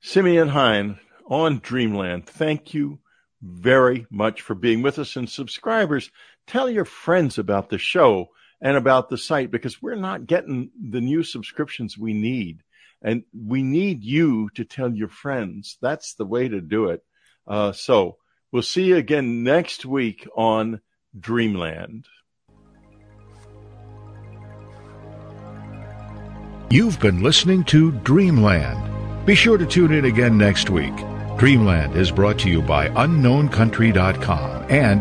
Simeon Hein on Dreamland. Thank you very much for being with us and subscribers. Tell your friends about the show and about the site because we're not getting the new subscriptions we need. And we need you to tell your friends. That's the way to do it. Uh, so we'll see you again next week on Dreamland. You've been listening to Dreamland. Be sure to tune in again next week. Dreamland is brought to you by UnknownCountry.com and